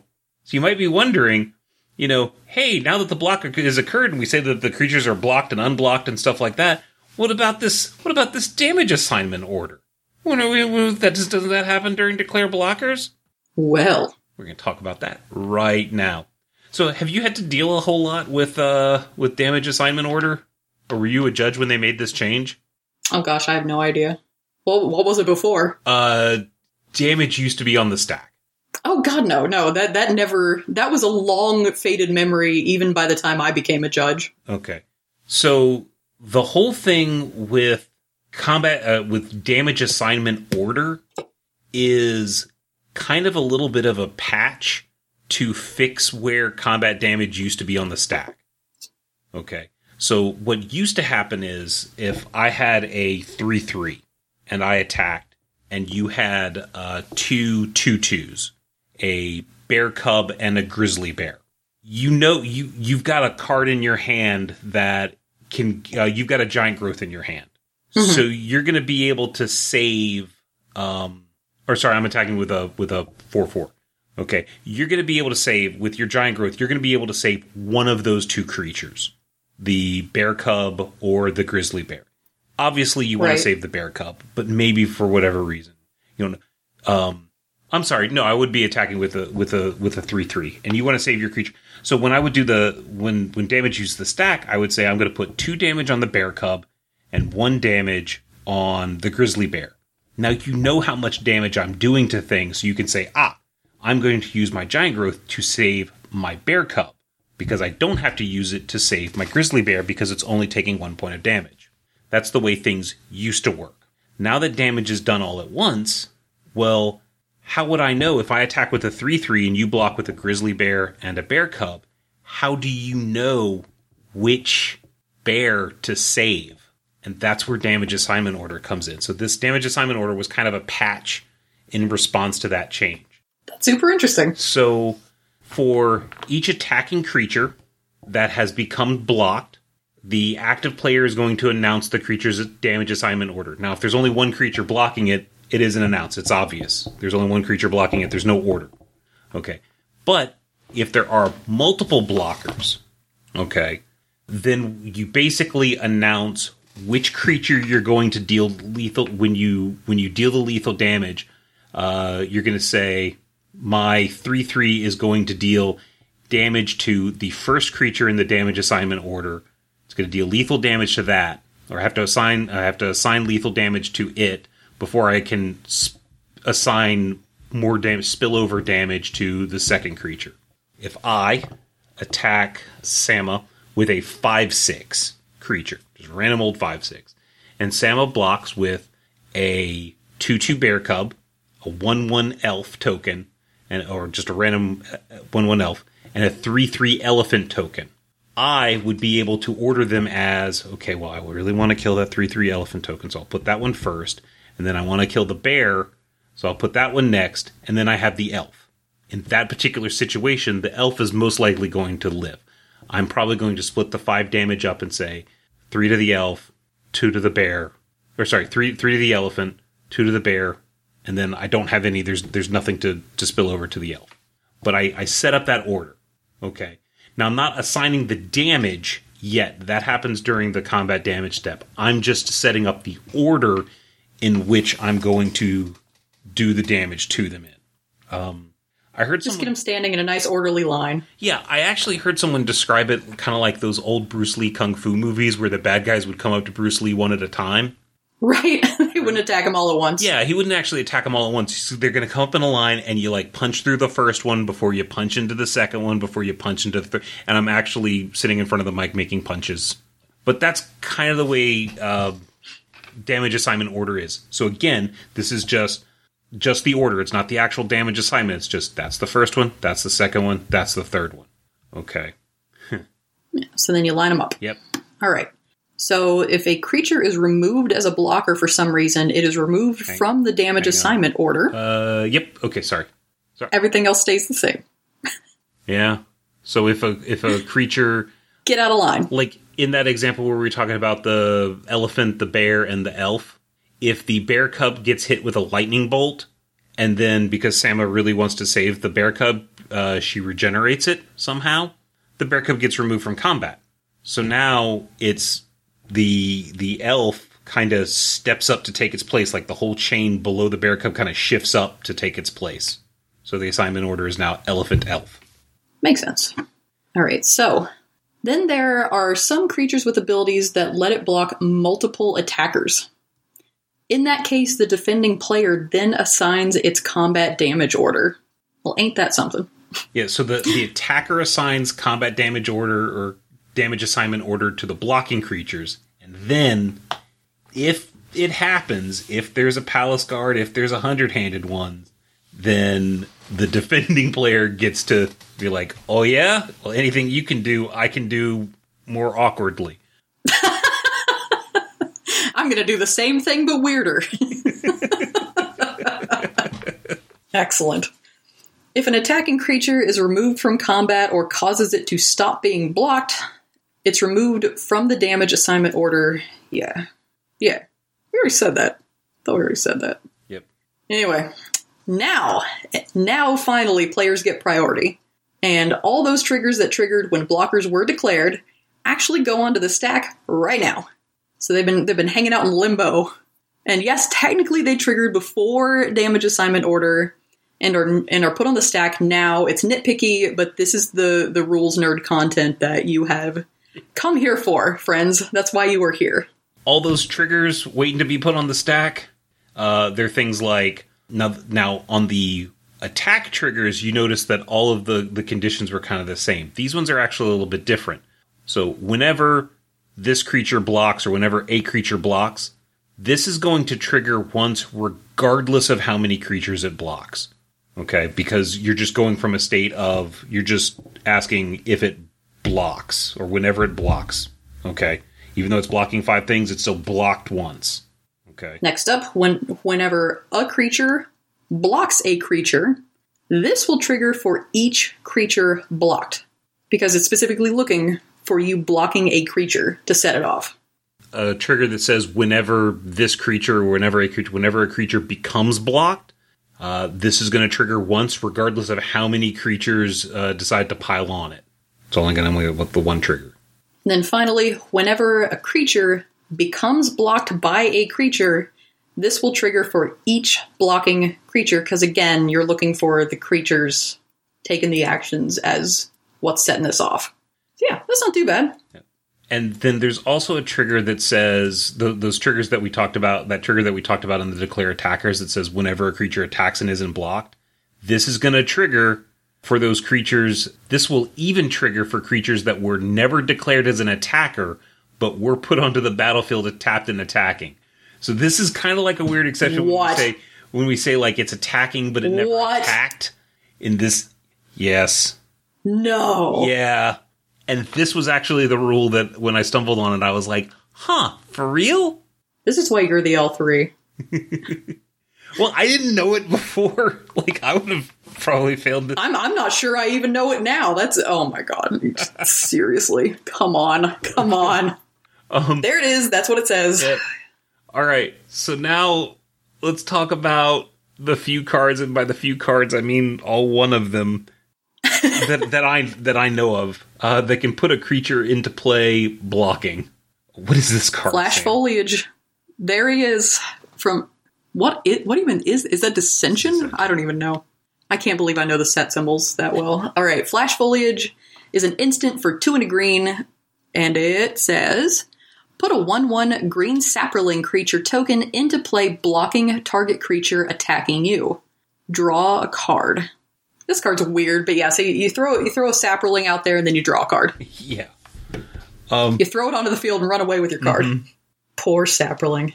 So you might be wondering, you know, hey, now that the block has occurred and we say that the creatures are blocked and unblocked and stuff like that, what about this what about this damage assignment order? When are we, when- that just doesn't that happen during declare blockers? Well, We're going to talk about that right now. So, have you had to deal a whole lot with uh with damage assignment order, or were you a judge when they made this change? oh gosh, I have no idea. Well, what was it before? Uh, damage used to be on the stack. Oh god, no, no. That that never. That was a long faded memory. Even by the time I became a judge. Okay, so the whole thing with combat uh, with damage assignment order is kind of a little bit of a patch to fix where combat damage used to be on the stack. Okay. So what used to happen is if I had a 3 3 and I attacked and you had uh, two two twos, a bear cub and a grizzly bear, you know you you've got a card in your hand that can uh, you've got a giant growth in your hand, so you're going to be able to save. Um, or sorry, I'm attacking with a with a four four. Okay, you're going to be able to save with your giant growth. You're going to be able to save one of those two creatures, the bear cub or the grizzly bear. Obviously, you want Right. to save the bear cub, but maybe for whatever reason, you know, Um, I'm sorry, no, I would be attacking with a with a with a three three, and you want to save your creature. So when I would do the when when damage uses the stack, I would say I'm going to put two damage on the bear cub and one damage on the grizzly bear. Now you know how much damage I'm doing to things, so you can say, ah, I'm going to use my giant growth to save my bear cub because I don't have to use it to save my grizzly bear because it's only taking one point of damage. That's the way things used to work. Now that damage is done all at once, well, how would I know if I attack with a 3 3 and you block with a grizzly bear and a bear cub? How do you know which bear to save? And that's where damage assignment order comes in. So, this damage assignment order was kind of a patch in response to that change. That's super interesting. So, for each attacking creature that has become blocked, the active player is going to announce the creature's damage assignment order. Now, if there's only one creature blocking it, it isn't announced. It's obvious. There's only one creature blocking it. There's no order. Okay. But if there are multiple blockers, okay, then you basically announce which creature you're going to deal lethal when you when you deal the lethal damage. Uh, you're going to say my three three is going to deal damage to the first creature in the damage assignment order. It's going to deal lethal damage to that, or I have to assign I have to assign lethal damage to it before I can sp- assign more damage spillover damage to the second creature. If I attack Sama with a five six creature, just random old five six, and Sama blocks with a two two bear cub, a one one elf token, and or just a random uh, one one elf, and a three three elephant token. I would be able to order them as okay. Well, I really want to kill that three three elephant token, so I'll put that one first, and then I want to kill the bear, so I'll put that one next, and then I have the elf. In that particular situation, the elf is most likely going to live. I'm probably going to split the five damage up and say three to the elf, two to the bear, or sorry, three three to the elephant, two to the bear, and then I don't have any. There's there's nothing to to spill over to the elf. But I, I set up that order. Okay. Now I'm not assigning the damage yet. That happens during the combat damage step. I'm just setting up the order in which I'm going to do the damage to them in. Um, I heard Just someone, get them standing in a nice orderly line. yeah, I actually heard someone describe it kind of like those old Bruce Lee kung fu movies where the bad guys would come up to Bruce Lee one at a time. Right? they wouldn't attack them all at once. Yeah, he wouldn't actually attack them all at once. So they're going to come up in a line, and you like punch through the first one before you punch into the second one before you punch into the third. And I'm actually sitting in front of the mic making punches. But that's kind of the way uh, damage assignment order is. So again, this is just just the order. It's not the actual damage assignment. It's just that's the first one, that's the second one, that's the third one. Okay. So then you line them up. Yep. All right. So if a creature is removed as a blocker for some reason, it is removed Hang- from the damage hang on. assignment order. Uh, yep. Okay. Sorry. Everything else stays the same. Yeah. So if a if a creature Get out of line. like in that example where we were talking about the elephant, the bear, and the elf, if the bear cub gets hit with a lightning bolt, and then because Sama really wants to save the bear cub, uh, she regenerates it somehow, the bear cub gets removed from combat. So now it's the the elf kind of steps up to take its place, like the whole chain below the bear cub kind of shifts up to take its place. So the assignment order is now elephant elf. Makes sense. All right. So then there are some creatures with abilities that let it block multiple attackers. In that case, the defending player then assigns its combat damage order. Well, ain't that something? Yeah, so the, the attacker assigns combat damage order or damage assignment order to the blocking creatures, and then if it happens, if there's a palace guard, if there's a hundred handed one, then the defending player gets to be like, "Oh yeah, well anything you can do, I can do more awkwardly." I'm going to do the same thing but weirder. Excellent. If an attacking creature is removed from combat or causes it to stop being blocked, it's removed from the damage assignment order. Yeah. Yeah. We already said that. Thought we already said that. Yep. Anyway, now, now finally players get priority. And all those triggers that triggered when blockers were declared actually go onto the stack right now. So they've been they've been hanging out in limbo And yes, technically they triggered before damage assignment order and are and are put on the stack now. It's nitpicky, but this is the the rules nerd content that you have come here for, friends. That's why you were here. All those triggers waiting to be put on the stack. Uh, they're things like now. Now on the attack triggers, you notice that all of the the conditions were kind of the same. These ones are actually a little bit different. So whenever this creature blocks, or whenever a creature blocks, this is going to trigger once, regardless of how many creatures it blocks. Okay, because you're just going from a state of you're just asking if it blocks or whenever it blocks. Okay, even though it's blocking five things, it's still blocked once. Okay. Next up, when whenever a creature blocks a creature, this will trigger for each creature blocked because it's specifically looking for you blocking a creature to set it off. A trigger that says whenever this creature or whenever a creature whenever a creature becomes blocked, uh, this is going to trigger once, regardless of how many creatures uh, decide to pile on it. It's only going to only with the one trigger. And then finally, whenever a creature becomes blocked by a creature, this will trigger for each blocking creature because again, you're looking for the creatures taking the actions as what's setting this off. So yeah, that's not too bad. And then there's also a trigger that says the, those triggers that we talked about, that trigger that we talked about in the declare attackers that says whenever a creature attacks and isn't blocked, this is going to trigger for those creatures. This will even trigger for creatures that were never declared as an attacker, but were put onto the battlefield tapped and attacking. So this is kind of like a weird exception when we say when we say like it's attacking but it never What? attacked. In this, yes, No. yeah. And this was actually the rule that when I stumbled on it, I was like, huh, for real? This is why you're the L3. Well, I didn't know it before. Like, I would have probably failed this. I'm I'm not sure I even know it now. That's oh my god. Seriously. Come on. Come on. Um, There it is. That's what it says. All right, so now let's talk about the few cards, and by the few cards, I mean all one of them that that I that I know of uh, that can put a creature into play blocking. What is this card? Flash Sam? foliage. There he is. From what? It, what even is? Is that dissension? I don't even know. I can't believe I know the set symbols that well. All right, flash foliage is an instant for two and a green, and it says. Put a 1 1 green saproling creature token into play, blocking target creature attacking you. Draw a card. This card's weird, but yeah, so you, throw you throw a saproling out there and then you draw a card. Yeah. Um, You throw it onto the field and run away with your card. Poor saproling.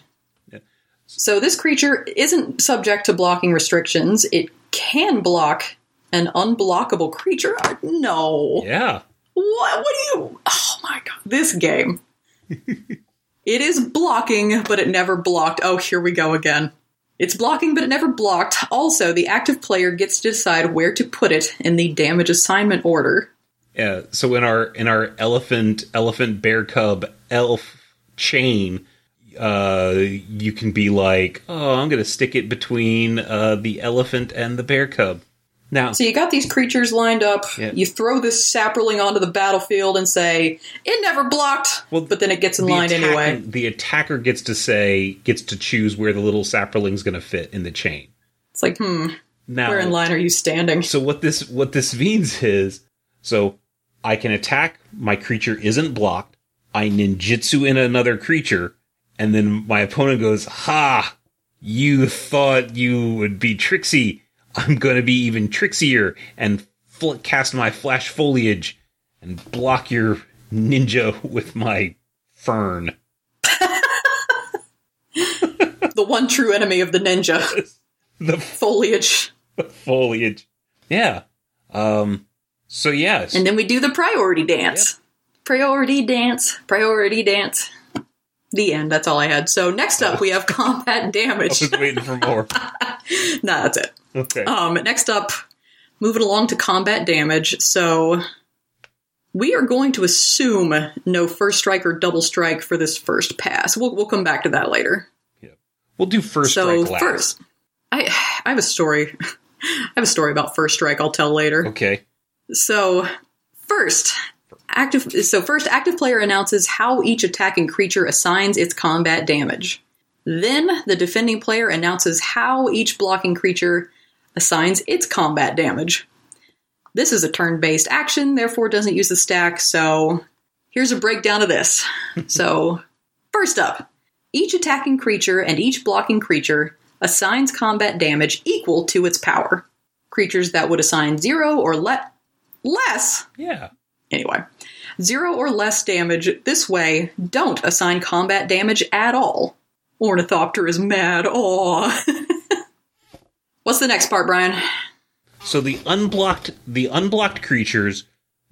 So this creature isn't subject to blocking restrictions. It can block an unblockable creature. No. yeah. What? What do you? Oh my god! This game. it is blocking, but it never blocked. Oh, here we go again. It's blocking, but it never blocked. Also, the active player gets to decide where to put it in the damage assignment order. Yeah. So in our in our elephant elephant bear cub elf chain, uh, you can be like, oh, I'm going to stick it between uh, the elephant and the bear cub. Now, So you got these creatures lined up. Yeah. You throw this saproling onto the battlefield and say, "It never blocked," Well, but then it gets in line attacker, anyway. The attacker gets to say, gets to choose where the little saproling's going to fit in the chain. It's like, hmm, Now, where in line are you standing? so what this what this means is, so I can attack. My creature isn't blocked. I ninjutsu in another creature, and then my opponent goes, "Ha! You thought you would be tricksy. I'm going to be even trixier and fl- cast my flash foliage and block your ninja with my fern." the one true enemy of the ninja, The foliage. foliage. Yeah. Um. So yes. And then we do the priority dance. Priority dance. Priority dance. The end. That's all I had. So next up, we have combat I damage. was waiting for more. nah, that's it. Okay. Um, next up, moving along to combat damage. So we are going to assume no first strike or double strike for this first pass. We'll, we'll come back to that later. Yeah, We'll do first so strike last. first, I I have a story. I have a story about first strike. I'll tell later. Okay. So first, active. So first, active player announces how each attacking creature assigns its combat damage. Then the defending player announces how each blocking creature assigns its combat damage. This is a turn based action, therefore doesn't use the stack, so here's a breakdown of this. so, first up, each attacking creature and each blocking creature assigns combat damage equal to its power. Creatures that would assign zero or le- less Yeah. Anyway, zero or less damage this way don't assign combat damage at all. Ornithopter is mad. Aw. What's the next part, Brian? So the unblocked the unblocked creatures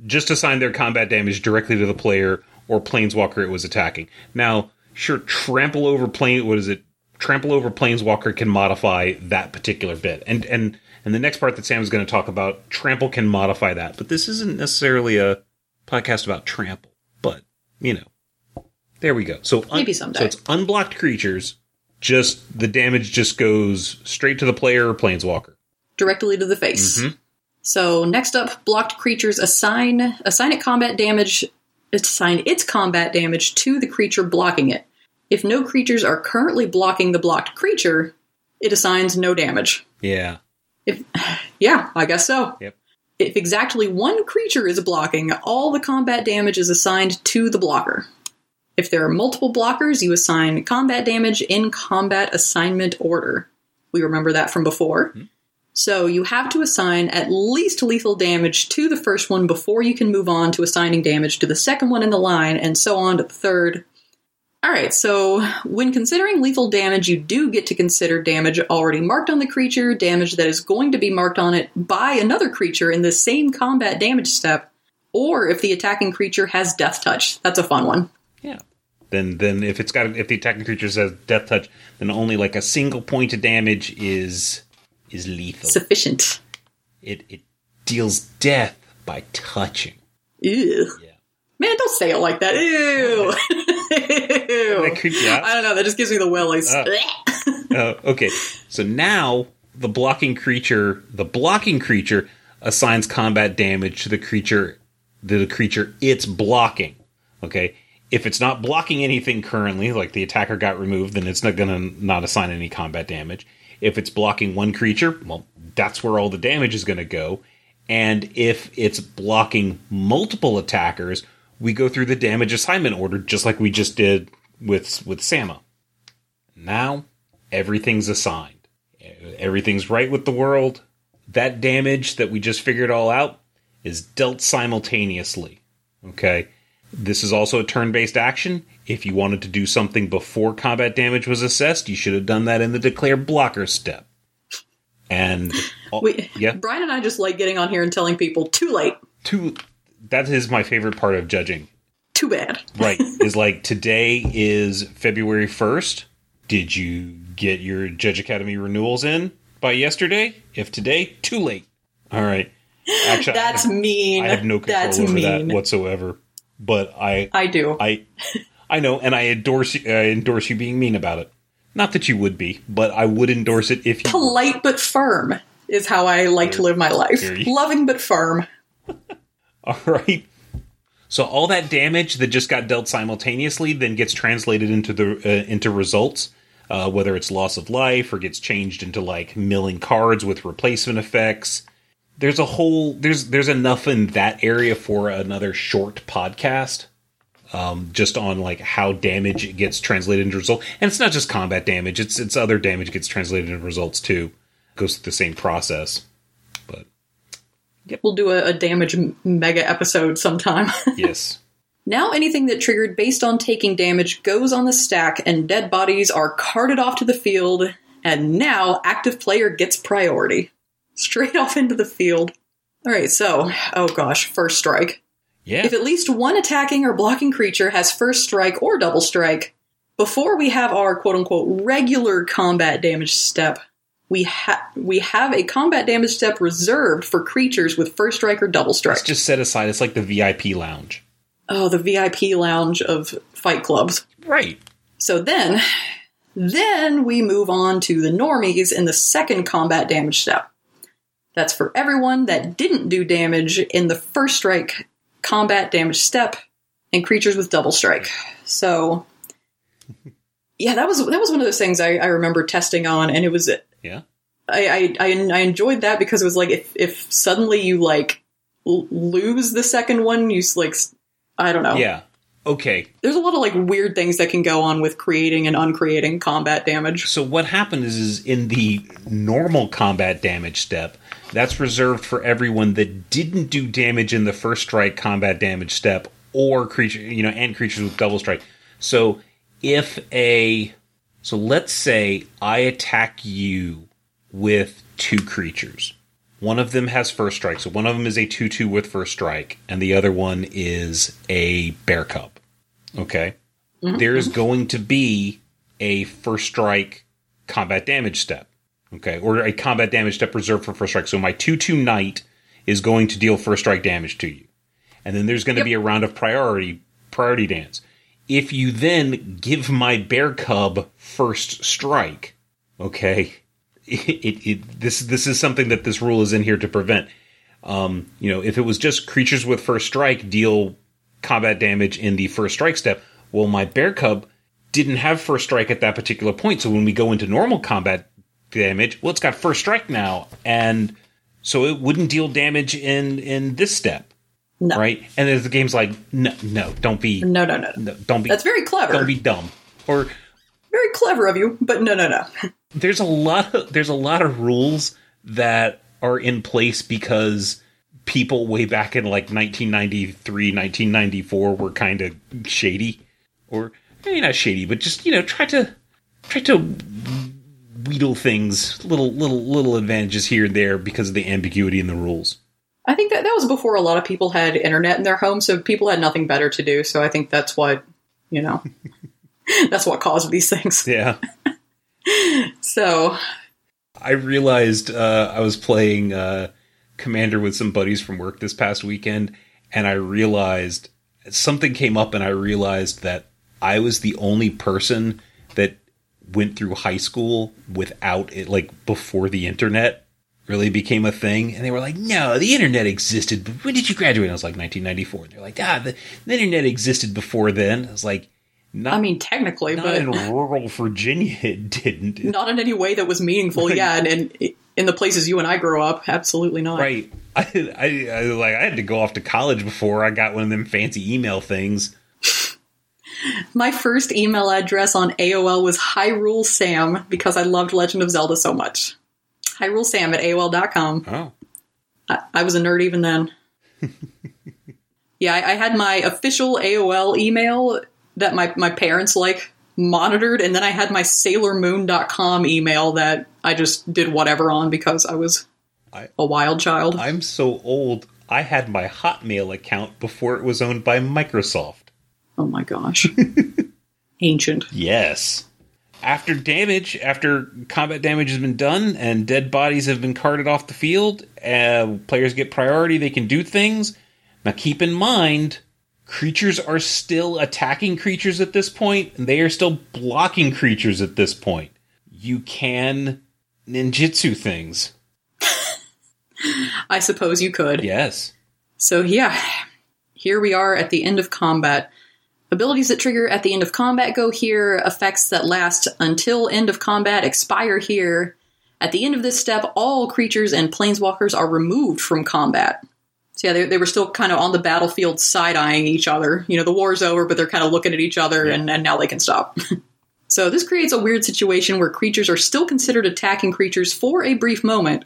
just assign their combat damage directly to the player or planeswalker it was attacking. Now, sure, trample over plane what is it? Trample over planeswalker can modify that particular bit. And and and the next part that Sam is going to talk about, trample can modify that. But this isn't necessarily a podcast about trample. But, you know. There we go. So un- Maybe someday. So it's unblocked creatures, just the damage just goes straight to the player or planeswalker. Directly to the face. Mm-hmm. So next up, blocked creatures assign assign it combat damage assign its combat damage to the creature blocking it. If no creatures are currently blocking the blocked creature, it assigns no damage. Yeah. If yeah, I guess so. Yep. If exactly one creature is blocking, all the combat damage is assigned to the blocker. If there are multiple blockers, you assign combat damage in combat assignment order. We remember that from before. Hmm. So you have to assign at least lethal damage to the first one before you can move on to assigning damage to the second one in the line, and so on to the third. Alright, so when considering lethal damage, you do get to consider damage already marked on the creature, damage that is going to be marked on it by another creature in the same combat damage step, or if the attacking creature has death touch. That's a fun one. Yeah. Then then if it's got if the attacking creature has death touch, then only like a single point of damage is is lethal. Sufficient. it it deals death by touching. Ew. Yeah. Man, don't say it like that. Ew. That creep you out? I don't know, that just gives me the willies. Uh. Uh, okay. So now the blocking creature, the blocking creature assigns combat damage to the creature the creature it's blocking. Okay? If it's not blocking anything currently, like the attacker got removed, then it's not going to not assign any combat damage. If it's blocking one creature, well, that's where all the damage is going to go. And if it's blocking multiple attackers, we go through the damage assignment order just like we just did with with Sama. Now everything's assigned. Everything's right with the world. That damage that we just figured all out is dealt simultaneously. Okay? This is also a turn based action. If you wanted to do something before combat damage was assessed, you should have done that in the declare blocker step. And We, yeah, Brian and I just like getting on here and telling people, too late, two that is my favorite part of judging. too bad. Right. is like today is February 1st. Did you get your Judge Academy renewals in by yesterday? If today, too late. All right. Actually, That's I, mean. I have no control That's over mean. that whatsoever. But I I do. I I know and I endorse you- I endorse you being mean about it. Not that you would be, but I would endorse it if you were. Polite but firm is how I like to live my life. Loving but firm. All right. So all that damage that just got dealt simultaneously then gets translated into the uh, into results, uh, whether it's loss of life or gets changed into like milling cards with replacement effects. There's a whole there's there's enough in that area for another short podcast. Um, just on like how damage gets translated into result, and it's not just combat damage; it's it's other damage gets translated into results too. Goes through the same process, We'll do a, a damage mega episode sometime. yes. now anything that triggered based on taking damage goes on the stack, and dead bodies are carted off to the field. And now active player gets priority. Straight off into the field. All right, so oh gosh, first strike. Yeah. If at least one attacking or blocking creature has first strike or double strike, before we have our quote unquote regular combat damage step, we, ha- we have a combat damage step reserved for creatures with first strike or double strike. It's just set aside. It's like the VIP lounge. oh, the VIP lounge of fight clubs. Right. So then, then we move on to the normies in the second combat damage step. That's for everyone that didn't do damage in the first strike combat damage step and creatures with double strike. So yeah, that was that was one of those things I, I remember testing on, and it was Yeah. I, I I I enjoyed that because it was like if if suddenly you like l- lose the second one, you like I don't know. Yeah. Okay. There's a lot of like weird things that can go on with creating and uncreating combat damage. So what happened is, is in the normal combat damage step, that's reserved for everyone that didn't do damage in the first strike combat damage step or creature, you know, and creatures with double strike. So if a so let's say I attack you with two creatures. One of them has first strike, so one of them is a 2 2 with first strike, and the other one is a bear cub. Okay? Mm-hmm. There is going to be a first strike combat damage step. Okay? Or a combat damage step reserved for first strike. So my 2 2 knight is going to deal first strike damage to you. And then there's going to Yep. be a round of priority priority dance. If you then give my bear cub first strike, okay, it, it, it this this is something that this rule is in here to prevent. Um, you know, if it was just creatures with first strike deal combat damage in the first strike step, well, my bear cub didn't have first strike at that particular point. So when we go into normal combat damage, well, it's got first strike now, and so it wouldn't deal damage in in this step, No, right? And then the game's like, no, no, don't be, no, no, no. no, don't be, That's very clever. don't be dumb, or very clever of you, but no, no, no. there's a lot of there's a lot of rules that are in place because people way back in like 1993 1994 were kind of shady or maybe not shady but just you know try to try to wheedle things little little little advantages here and there because of the ambiguity in the rules I think that that was before a lot of people had internet in their home, so people had nothing better to do. So I think that's what you know. that's what caused these things. yeah So I realized uh, I was playing uh, Commander with some buddies from work this past weekend, and I realized something came up, and I realized that I was the only person that went through high school without it, like before the internet really became a thing. And they were like, "No, the internet existed, but when did you graduate?" And I was like, "1994." And they're like, "Ah, the, the internet existed before then." I was like, "Not, I mean, technically, not but in rural Virginia, it didn't." not in any way that was meaningful. Yeah, and, and in the places you and I grew up, absolutely not. Right. I, I, I like I had to go off to college before I got one of them fancy email things. My first email address on AOL was Hyrule Sam because I loved Legend of Zelda so much. Hyrule Sam at AOL.com. Oh. I, I was a nerd even then. yeah, I, I had my official AOL email that my, my parents like monitored, and then I had my SailorMoon.com email that I just did whatever on because I was I- a wild child. I'm so old. I had my Hotmail account before it was owned by Microsoft. oh my gosh. Ancient. Yes. After damage, after combat damage has been done and dead bodies have been carted off the field, uh, players get priority, they can do things. Now keep in mind, creatures are still attacking creatures at this point, and they are still blocking creatures at this point. You can ninjutsu things. I suppose you could. Yes. So yeah, here we are at the end of combat. Abilities that trigger at the end of combat go here. Effects that last until end of combat expire here. At the end of this step, all creatures and planeswalkers are removed from combat. So yeah, they, they were still kind of on the battlefield side-eyeing each other. You know, the war's over, but they're kind of looking at each other, and, and now they can stop. so this creates a weird situation where creatures are still considered attacking creatures for a brief moment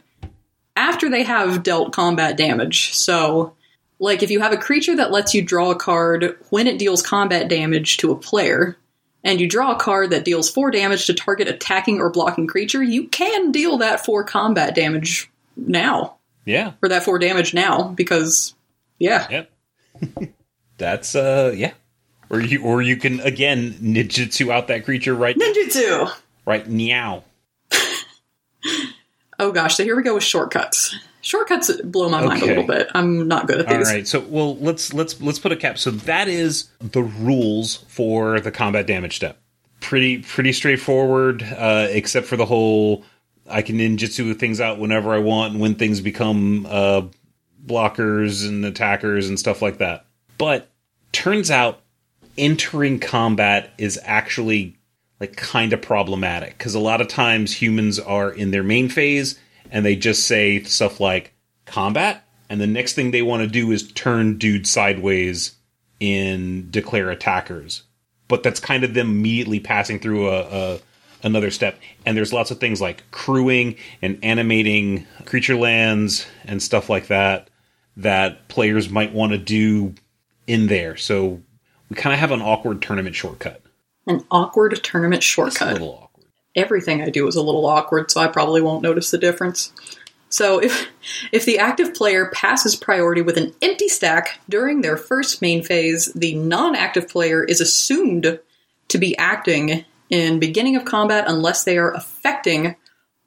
after they have dealt combat damage. So like if you have a creature that lets you draw a card when it deals combat damage to a player, and you draw a card that deals 4 damage to target attacking or blocking creature, you can deal that 4 combat damage now. Yeah. Or that 4 damage now, because, yeah. Yep. That's uh yeah. Or you or you can again ninjutsu out that creature right now Ninjutsu! right meow. Oh gosh, so here we go with shortcuts. Shortcuts blow my mind a little bit. I'm not good at these. right. So well let's let's let's put a cap. So that is the rules for the combat damage step. Pretty pretty straightforward, uh, except for the whole I can ninjutsu things out whenever I want and when things become uh, blockers and attackers and stuff like that. But turns out entering combat is actually like kind of problematic because a lot of times humans are in their main phase and they just say stuff like combat? And the next thing they want to do is turn dude sideways in declare attackers. But that's kind of them immediately passing through a, a another step. And there's lots of things like crewing and animating creature lands and stuff like that that players might want to do in there. So we kind of have an awkward tournament shortcut. An awkward tournament it's a shortcut. little awkward Everything I do is a little awkward, so I probably won't notice the difference. So if if the active player passes priority with an empty stack during their first main phase, the non-active player is assumed to be acting in beginning of combat unless they are affecting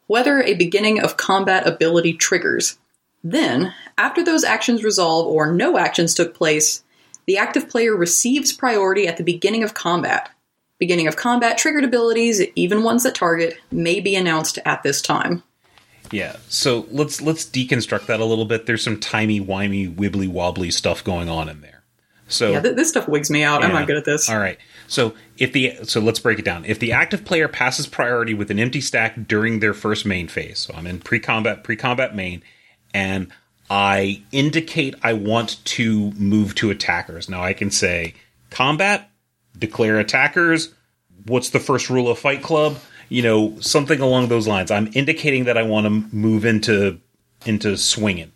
whether a beginning of combat ability triggers. Then, after those actions resolve or no actions took place, the active player receives priority at the beginning of combat. Beginning of combat triggered abilities, even ones that target, may be announced at this time. Yeah. So let's let's deconstruct that a little bit. There's some timey wimey wibbly wobbly stuff going on in there. So Yeah, th- this stuff wigs me out. I'm not good at this. All right. So if the so let's break it down. If the active player passes priority with an empty stack during their first main phase, so I'm in pre-combat pre-combat main, and I indicate I want to move to attackers. Now I can say combat, declare attackers. What's the first rule of Fight Club? You know, something along those lines. I'm indicating that I want to move into into swinging.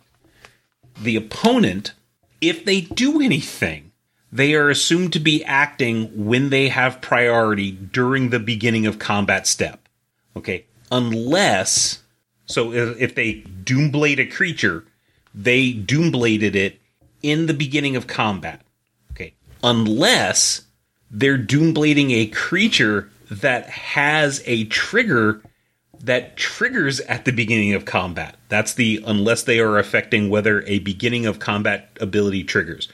The opponent, if they do anything, they are assumed to be acting when they have priority during the beginning of combat step. Okay, unless so if if they doomblade a creature, they doombladed it in the beginning of combat. Okay, unless they're doomblading a creature that has a trigger that triggers at the beginning of combat. That's the unless they are affecting whether a beginning of combat ability triggers.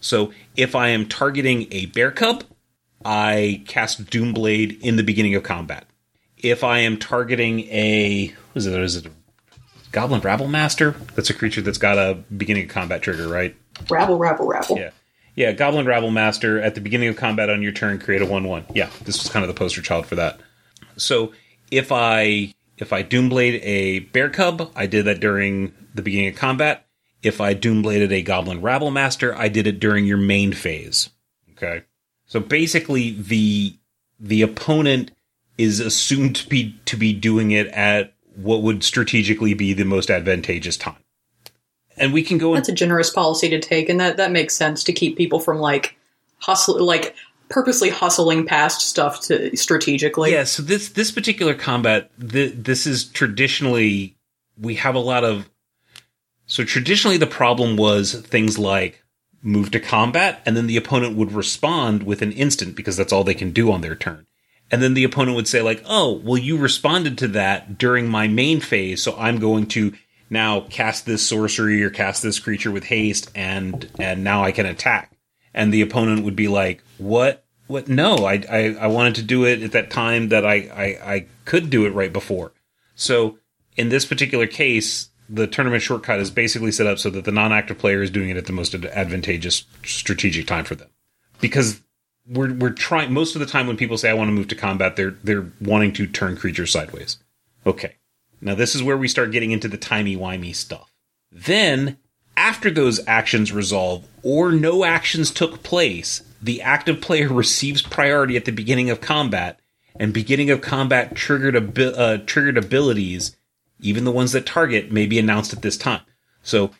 So if I am targeting a bear cub, I cast Doomblade in the beginning of combat. If I am targeting a what is it? Is it a Goblin Rabblemaster? That's a creature that's got a beginning of combat trigger, right? Rabble, rabble, rabble. Yeah. Yeah, Goblin Rabblemaster at the beginning of combat on your turn create a 1-1. Yeah, this was kind of the poster child for that. So, if I if I Doomblade a Bear Cub, I did that during the beginning of combat. If I Doombladed a Goblin Rabblemaster, I did it during your main phase. Okay? So basically the the opponent is assumed to be to be doing it at what would strategically be the most advantageous time. And we can go That's a generous policy to take, and that, that makes sense to keep people from like hustle, like purposely hustling past stuff to strategically. yeah so this this particular combat th- this is traditionally we have a lot of so traditionally the problem was things like move to combat and then the opponent would respond with an instant because that's all they can do on their turn and then the opponent would say like oh well you responded to that during my main phase so i'm going to now cast this sorcery or cast this creature with haste and and now i can attack and the opponent would be like, "What? What? No, I, I, I wanted to do it at that time that I, I, I could do it right before." So in this particular case, the tournament shortcut is basically set up so that the non-active player is doing it at the most advantageous strategic time for them, because we're we're trying most of the time when people say I want to move to combat, they're they're wanting to turn creatures sideways. Okay, now this is where we start getting into the timey wimey stuff. Then after those actions resolve or no actions took place, the active player receives priority at the beginning of combat, and beginning of combat triggered abi- uh, triggered abilities, even the ones that target, may be announced at this time. So,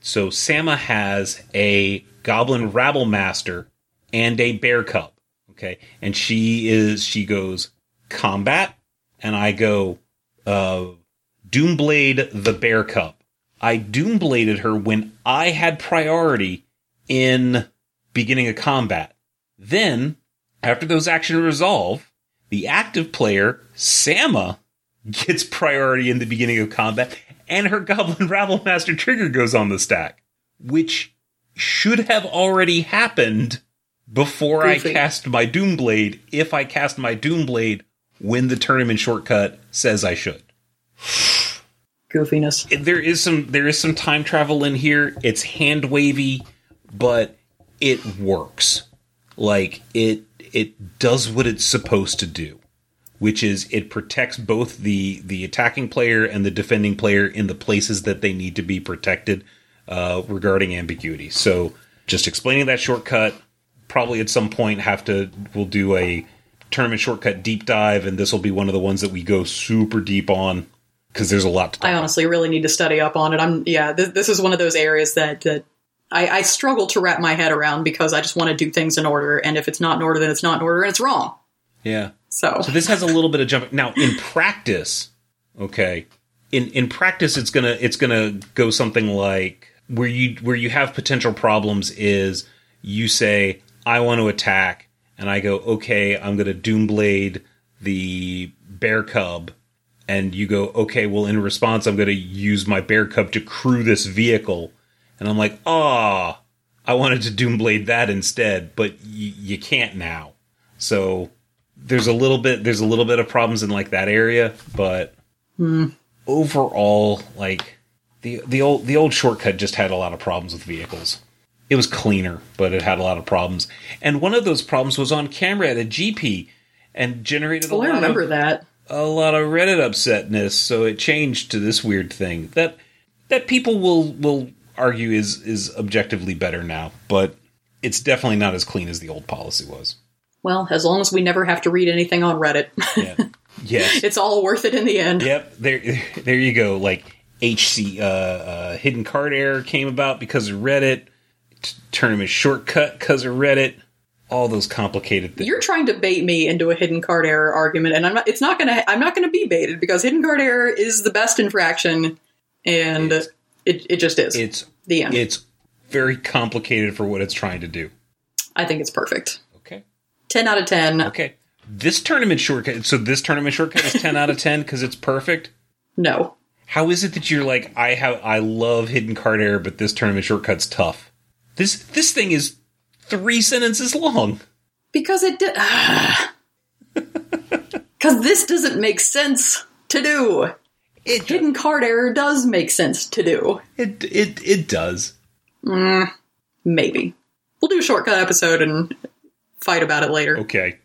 so Sama has a Goblin Rabblemaster and a Bear Cub. Okay, and she is she goes combat, and I go uh, Doomblade the Bear Cub. I Doombladed her when I had priority in beginning a combat. Then, after those actions resolve, the active player, Sama, gets priority in the beginning of combat, and her Goblin Rabblemaster trigger goes on the stack, which should have already happened before Goofy. I cast my Doomblade, if I cast my Doomblade when the tournament shortcut says I should Goofiness. there is some there is some time travel in here. It's hand wavy, but it works. Like it it does what it's supposed to do. which is it protects both the the attacking player and the defending player in the places that they need to be protected uh, regarding ambiguity. So just explaining that shortcut. Probably at some point have to we'll do a tournament shortcut deep dive, and this will be one of the ones that we go super deep on because there's a lot to I honestly really need to study up on it. I'm yeah, this, this is one of those areas that that I, I struggle to wrap my head around because I just want to do things in order, and if it's not in order, then it's not in order, and it's wrong. Yeah. So, So this has a little bit of jumping. Now in practice, okay, in in practice, it's gonna it's gonna go something like where you where you have potential problems is you say I want to attack, and I go okay, I'm gonna Doomblade the bear cub, and you go okay, well in response, I'm gonna use my bear cub to crew this vehicle, and I'm like ah. I wanted to Doomblade that instead, but y- you can't now. So there's a little bit there's a little bit of problems in like that area, but overall, like the the old the old shortcut just had a lot of problems with vehicles. It was cleaner, but it had a lot of problems. And one of those problems was on camera at a GP and generated a well, I remember of that. A lot of Reddit upsetness, so it changed to this weird thing that that people will will argue is is objectively better now, but it's definitely not as clean as the old policy was. Well, as long as we never have to read anything on Reddit, Yeah. yes. it's all worth it in the end. Yep, there, there you go. Like HC, uh, uh, hidden card error came about because of Reddit. T- tournament shortcut because of Reddit. All those complicated things. You're trying to bait me into a hidden card error argument, and I'm not. It's not gonna. I'm not gonna be baited because hidden card error is the best infraction, and It's- it it just is. It's the end. it's very complicated for what it's trying to do. I think it's perfect. Okay, Ten out of ten. okay. This tournament shortcut. So this tournament shortcut is ten out of ten because it's perfect. No, How is it that you're like I have I love hidden card error, but this tournament shortcut's tough? This this thing is three sentences long. because it did. Because this doesn't make sense to do. It Hidden card error does make sense to do. It it it does. Mm, maybe we'll do a shortcut episode and fight about it later. Okay.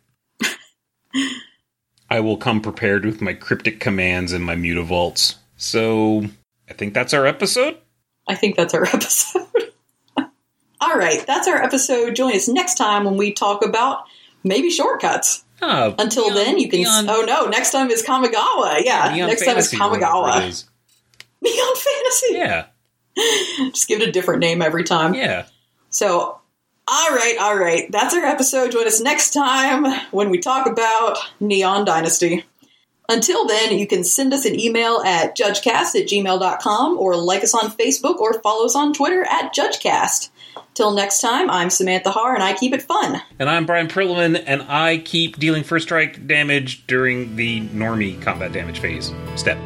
I will come prepared with my cryptic commands and my mutavaults. So I think that's our episode. I think that's our episode. All right, that's our episode. Join us next time when we talk about maybe shortcuts. Ah, Until Neon- then, you can. Neon- oh no, next time is Kamigawa. Yeah, next time is Fantasy or whatever Kamigawa. is. Neon Fantasy. Yeah, Just give it a different name every time. yeah. So, all right, all right. That's our episode. Join us next time when we talk about Neon Dynasty. Until then, you can send us an email at judgecast at gmail.com or like us on Facebook or follow us on Twitter at judgecast. Till next time, I'm Samantha Har and I keep it fun. And I'm Bryan Prillaman, and I keep dealing first strike damage during the normie combat damage phase step.